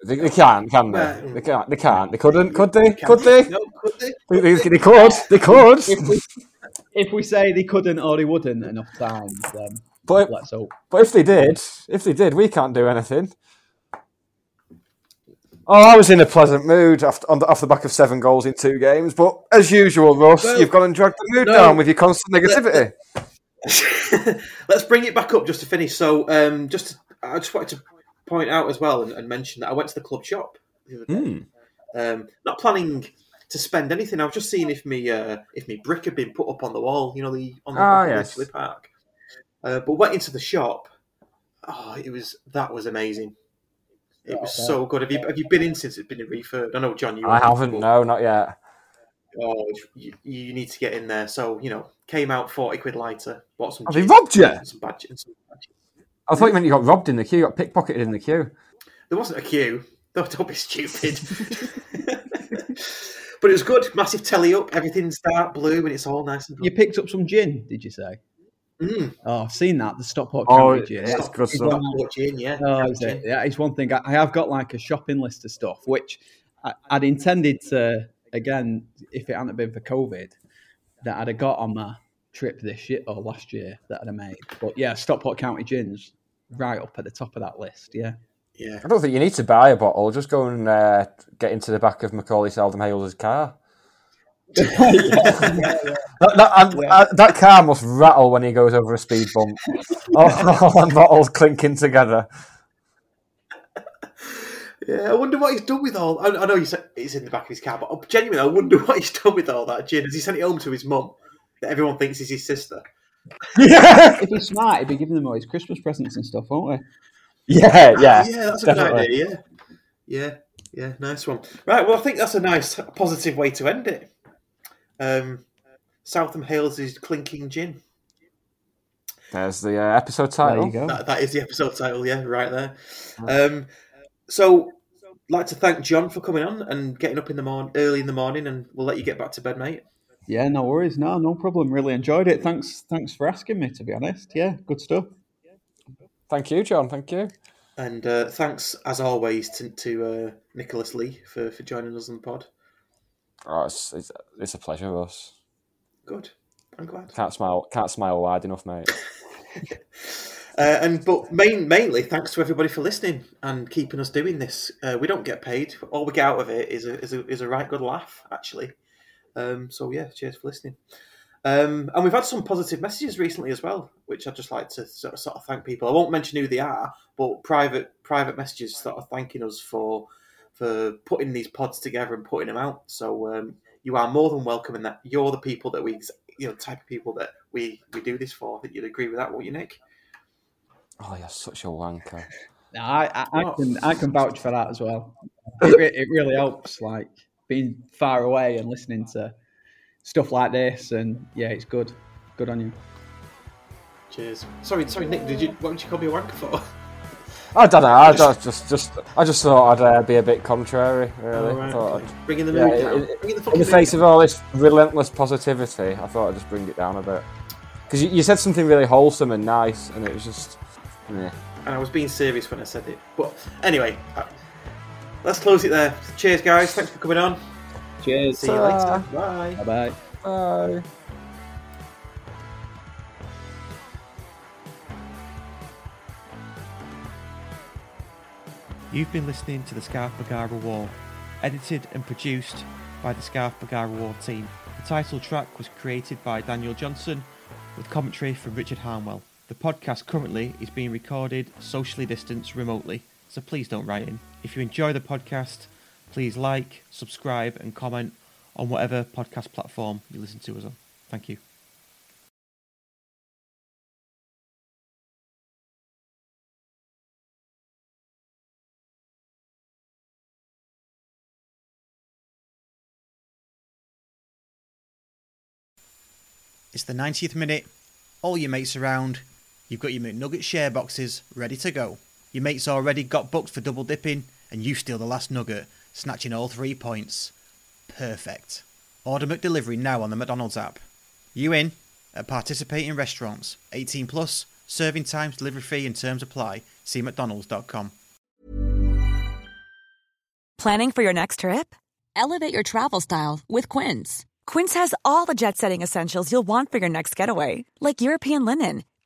Speaker 4: They, they can't, can they?
Speaker 3: Well,
Speaker 4: They can't. They can't. They couldn't. Could they?
Speaker 3: Can
Speaker 4: Could they?
Speaker 3: No, could they?
Speaker 4: They, they, they could. They could.
Speaker 10: If we, if we say they couldn't or they wouldn't enough times, then
Speaker 4: But
Speaker 10: let's hope.
Speaker 4: but if they did, if they did, we can't do anything. Oh, I was in a pleasant mood after, on the, off the back of seven goals in two games. But as usual, Russ,
Speaker 3: Well,
Speaker 4: you've gone and dragged the mood
Speaker 3: no.
Speaker 4: down with your constant negativity.
Speaker 3: Let's bring it back up just to finish. So, um, just I just wanted to point out as well and, and mention that I went to the club shop the other day. Um, not planning to spend anything. I was just seeing if me uh, if me brick had been put up on the wall. You know, the on the back of
Speaker 4: yes.
Speaker 3: Edgeley Park. Uh, but went into the shop. Oh, it was that was amazing. It was so good. Have you have you been in since it's been refurbed? I know, John. You
Speaker 4: I
Speaker 3: haven't,
Speaker 4: haven't. No, not yet.
Speaker 3: Oh, you, you need to get in there. So you know, came out forty quid lighter. Bought some.
Speaker 4: Have they robbed you?
Speaker 3: and Some badge, and some badges.
Speaker 4: I thought you meant you got robbed in the queue. You got pickpocketed in the queue.
Speaker 3: There wasn't a queue. Don't, don't be stupid. but it was good. Massive telly up. Everything's dark blue, and it's all nice and.
Speaker 10: You picked up some gin, did you say?
Speaker 3: Mm.
Speaker 10: Oh, I've seen that. The Stockport
Speaker 4: Oh,
Speaker 10: County gin.
Speaker 4: it's good
Speaker 10: It's
Speaker 4: stuff.
Speaker 3: gin, yeah.
Speaker 10: Oh, is it? Yeah, it's one thing. I, I have got like a shopping list of stuff, which I, I'd intended to, again, if it hadn't been for COVID, that I'd have got on my trip this year or last year that I'd have made. But yeah, Stockport County gins, right up at the top of that list. Yeah.
Speaker 3: Yeah.
Speaker 4: I don't think you need to buy a bottle. Just go and uh, get into the back of Macauley Southam-Hales' car. that, that, and, uh, that car must rattle when he goes over a speed bump. all, all bottles clinking together.
Speaker 3: Yeah, I wonder what he's done with all. I, I know he's, it's in the back of his car, but genuinely, I wonder what he's done with all that gin. Has he sent it home to his mum that everyone thinks is his sister? Yeah.
Speaker 10: if he's smart, he'd be giving them all his Christmas presents and stuff, won't he?
Speaker 4: Yeah, yeah,
Speaker 3: yeah, that's a good idea. Yeah, yeah, yeah, nice one. Right, well, I think that's a nice, positive way to end it. Um, Southam Hales is clinking gin.
Speaker 4: There's the uh, episode title.
Speaker 3: That, that is the episode title, yeah, right there. Um, so, like to thank John for coming on and getting up in the morning, early in the morning, and we'll let you get back to bed, mate.
Speaker 10: Yeah, no worries. No, no problem. Really enjoyed it. Thanks, thanks for asking me. To be honest, yeah, good stuff.
Speaker 4: Thank you, John. Thank you.
Speaker 3: And uh, thanks, as always, to, to uh, Nicholas Lee for, for joining us on the pod.
Speaker 4: Oh, it's, it's, it's a pleasure, Russ.
Speaker 3: Good. I'm glad.
Speaker 4: Can't smile. Can't smile wide enough, mate.
Speaker 3: Uh, and but main, mainly thanks to everybody for listening and keeping us doing this. Uh, we don't get paid. All we get out of it is a is a, is a right good laugh, actually. Um, so yeah, cheers for listening. Um, and we've had some positive messages recently as well, which I'd just like to sort of, sort of thank people. I won't mention who they are, but private private messages sort of thanking us for for putting these pods together and putting them out. So um, you are more than welcome in that. You're the people that we, you know, type of people that we we do this for. I think you'd agree with that, won't you, Nick?
Speaker 4: Oh, you're such a wanker.
Speaker 10: No, I, I, I can I can vouch for that as well. It, re- it really helps, like being far away and listening to stuff like this, and yeah, it's good. Good on you.
Speaker 3: Cheers. Sorry, sorry, Nick. Did you? What did you call me a wanker for?
Speaker 4: I don't know. I just, just, just, I just thought I'd uh, be a bit contrary. Really,
Speaker 3: right, okay. Bringing the
Speaker 4: yeah,
Speaker 3: mood down.
Speaker 4: in-
Speaker 3: Bringing the
Speaker 4: in the face
Speaker 3: down.
Speaker 4: of all this relentless positivity, I thought I'd just bring it down a bit. Because you, you said something really wholesome and nice, and it was just, yeah.
Speaker 3: And I was being serious when I said it. But anyway, uh, let's close it there. Cheers, guys. Thanks for coming on.
Speaker 10: Cheers.
Speaker 3: See you later. Bye.
Speaker 10: Bye bye.
Speaker 4: Bye.
Speaker 11: You've been listening to the Scarf Bagara War, edited and produced by the Scarf Bagara War team. The title track was created by Daniel Johnson with commentary from Richard Harnwell. The podcast currently is being recorded socially distanced remotely, so please don't write in. If you enjoy the podcast, please like, subscribe, and comment on whatever podcast platform you listen to us on. Thank you. It's the 90th minute. All your mates around. You've got your McNugget share boxes ready to go. Your mates already got booked for double dipping, and you steal the last nugget, snatching all three points. Perfect. Order McDelivery now on the McDonald's app. You in? At participating restaurants. 18 plus. Serving times, delivery fee, and terms apply. See McDonald's.com.
Speaker 12: Planning for your next trip? Elevate your travel style with Quince. Quince has all the jet setting essentials you'll want for your next getaway, like European linen,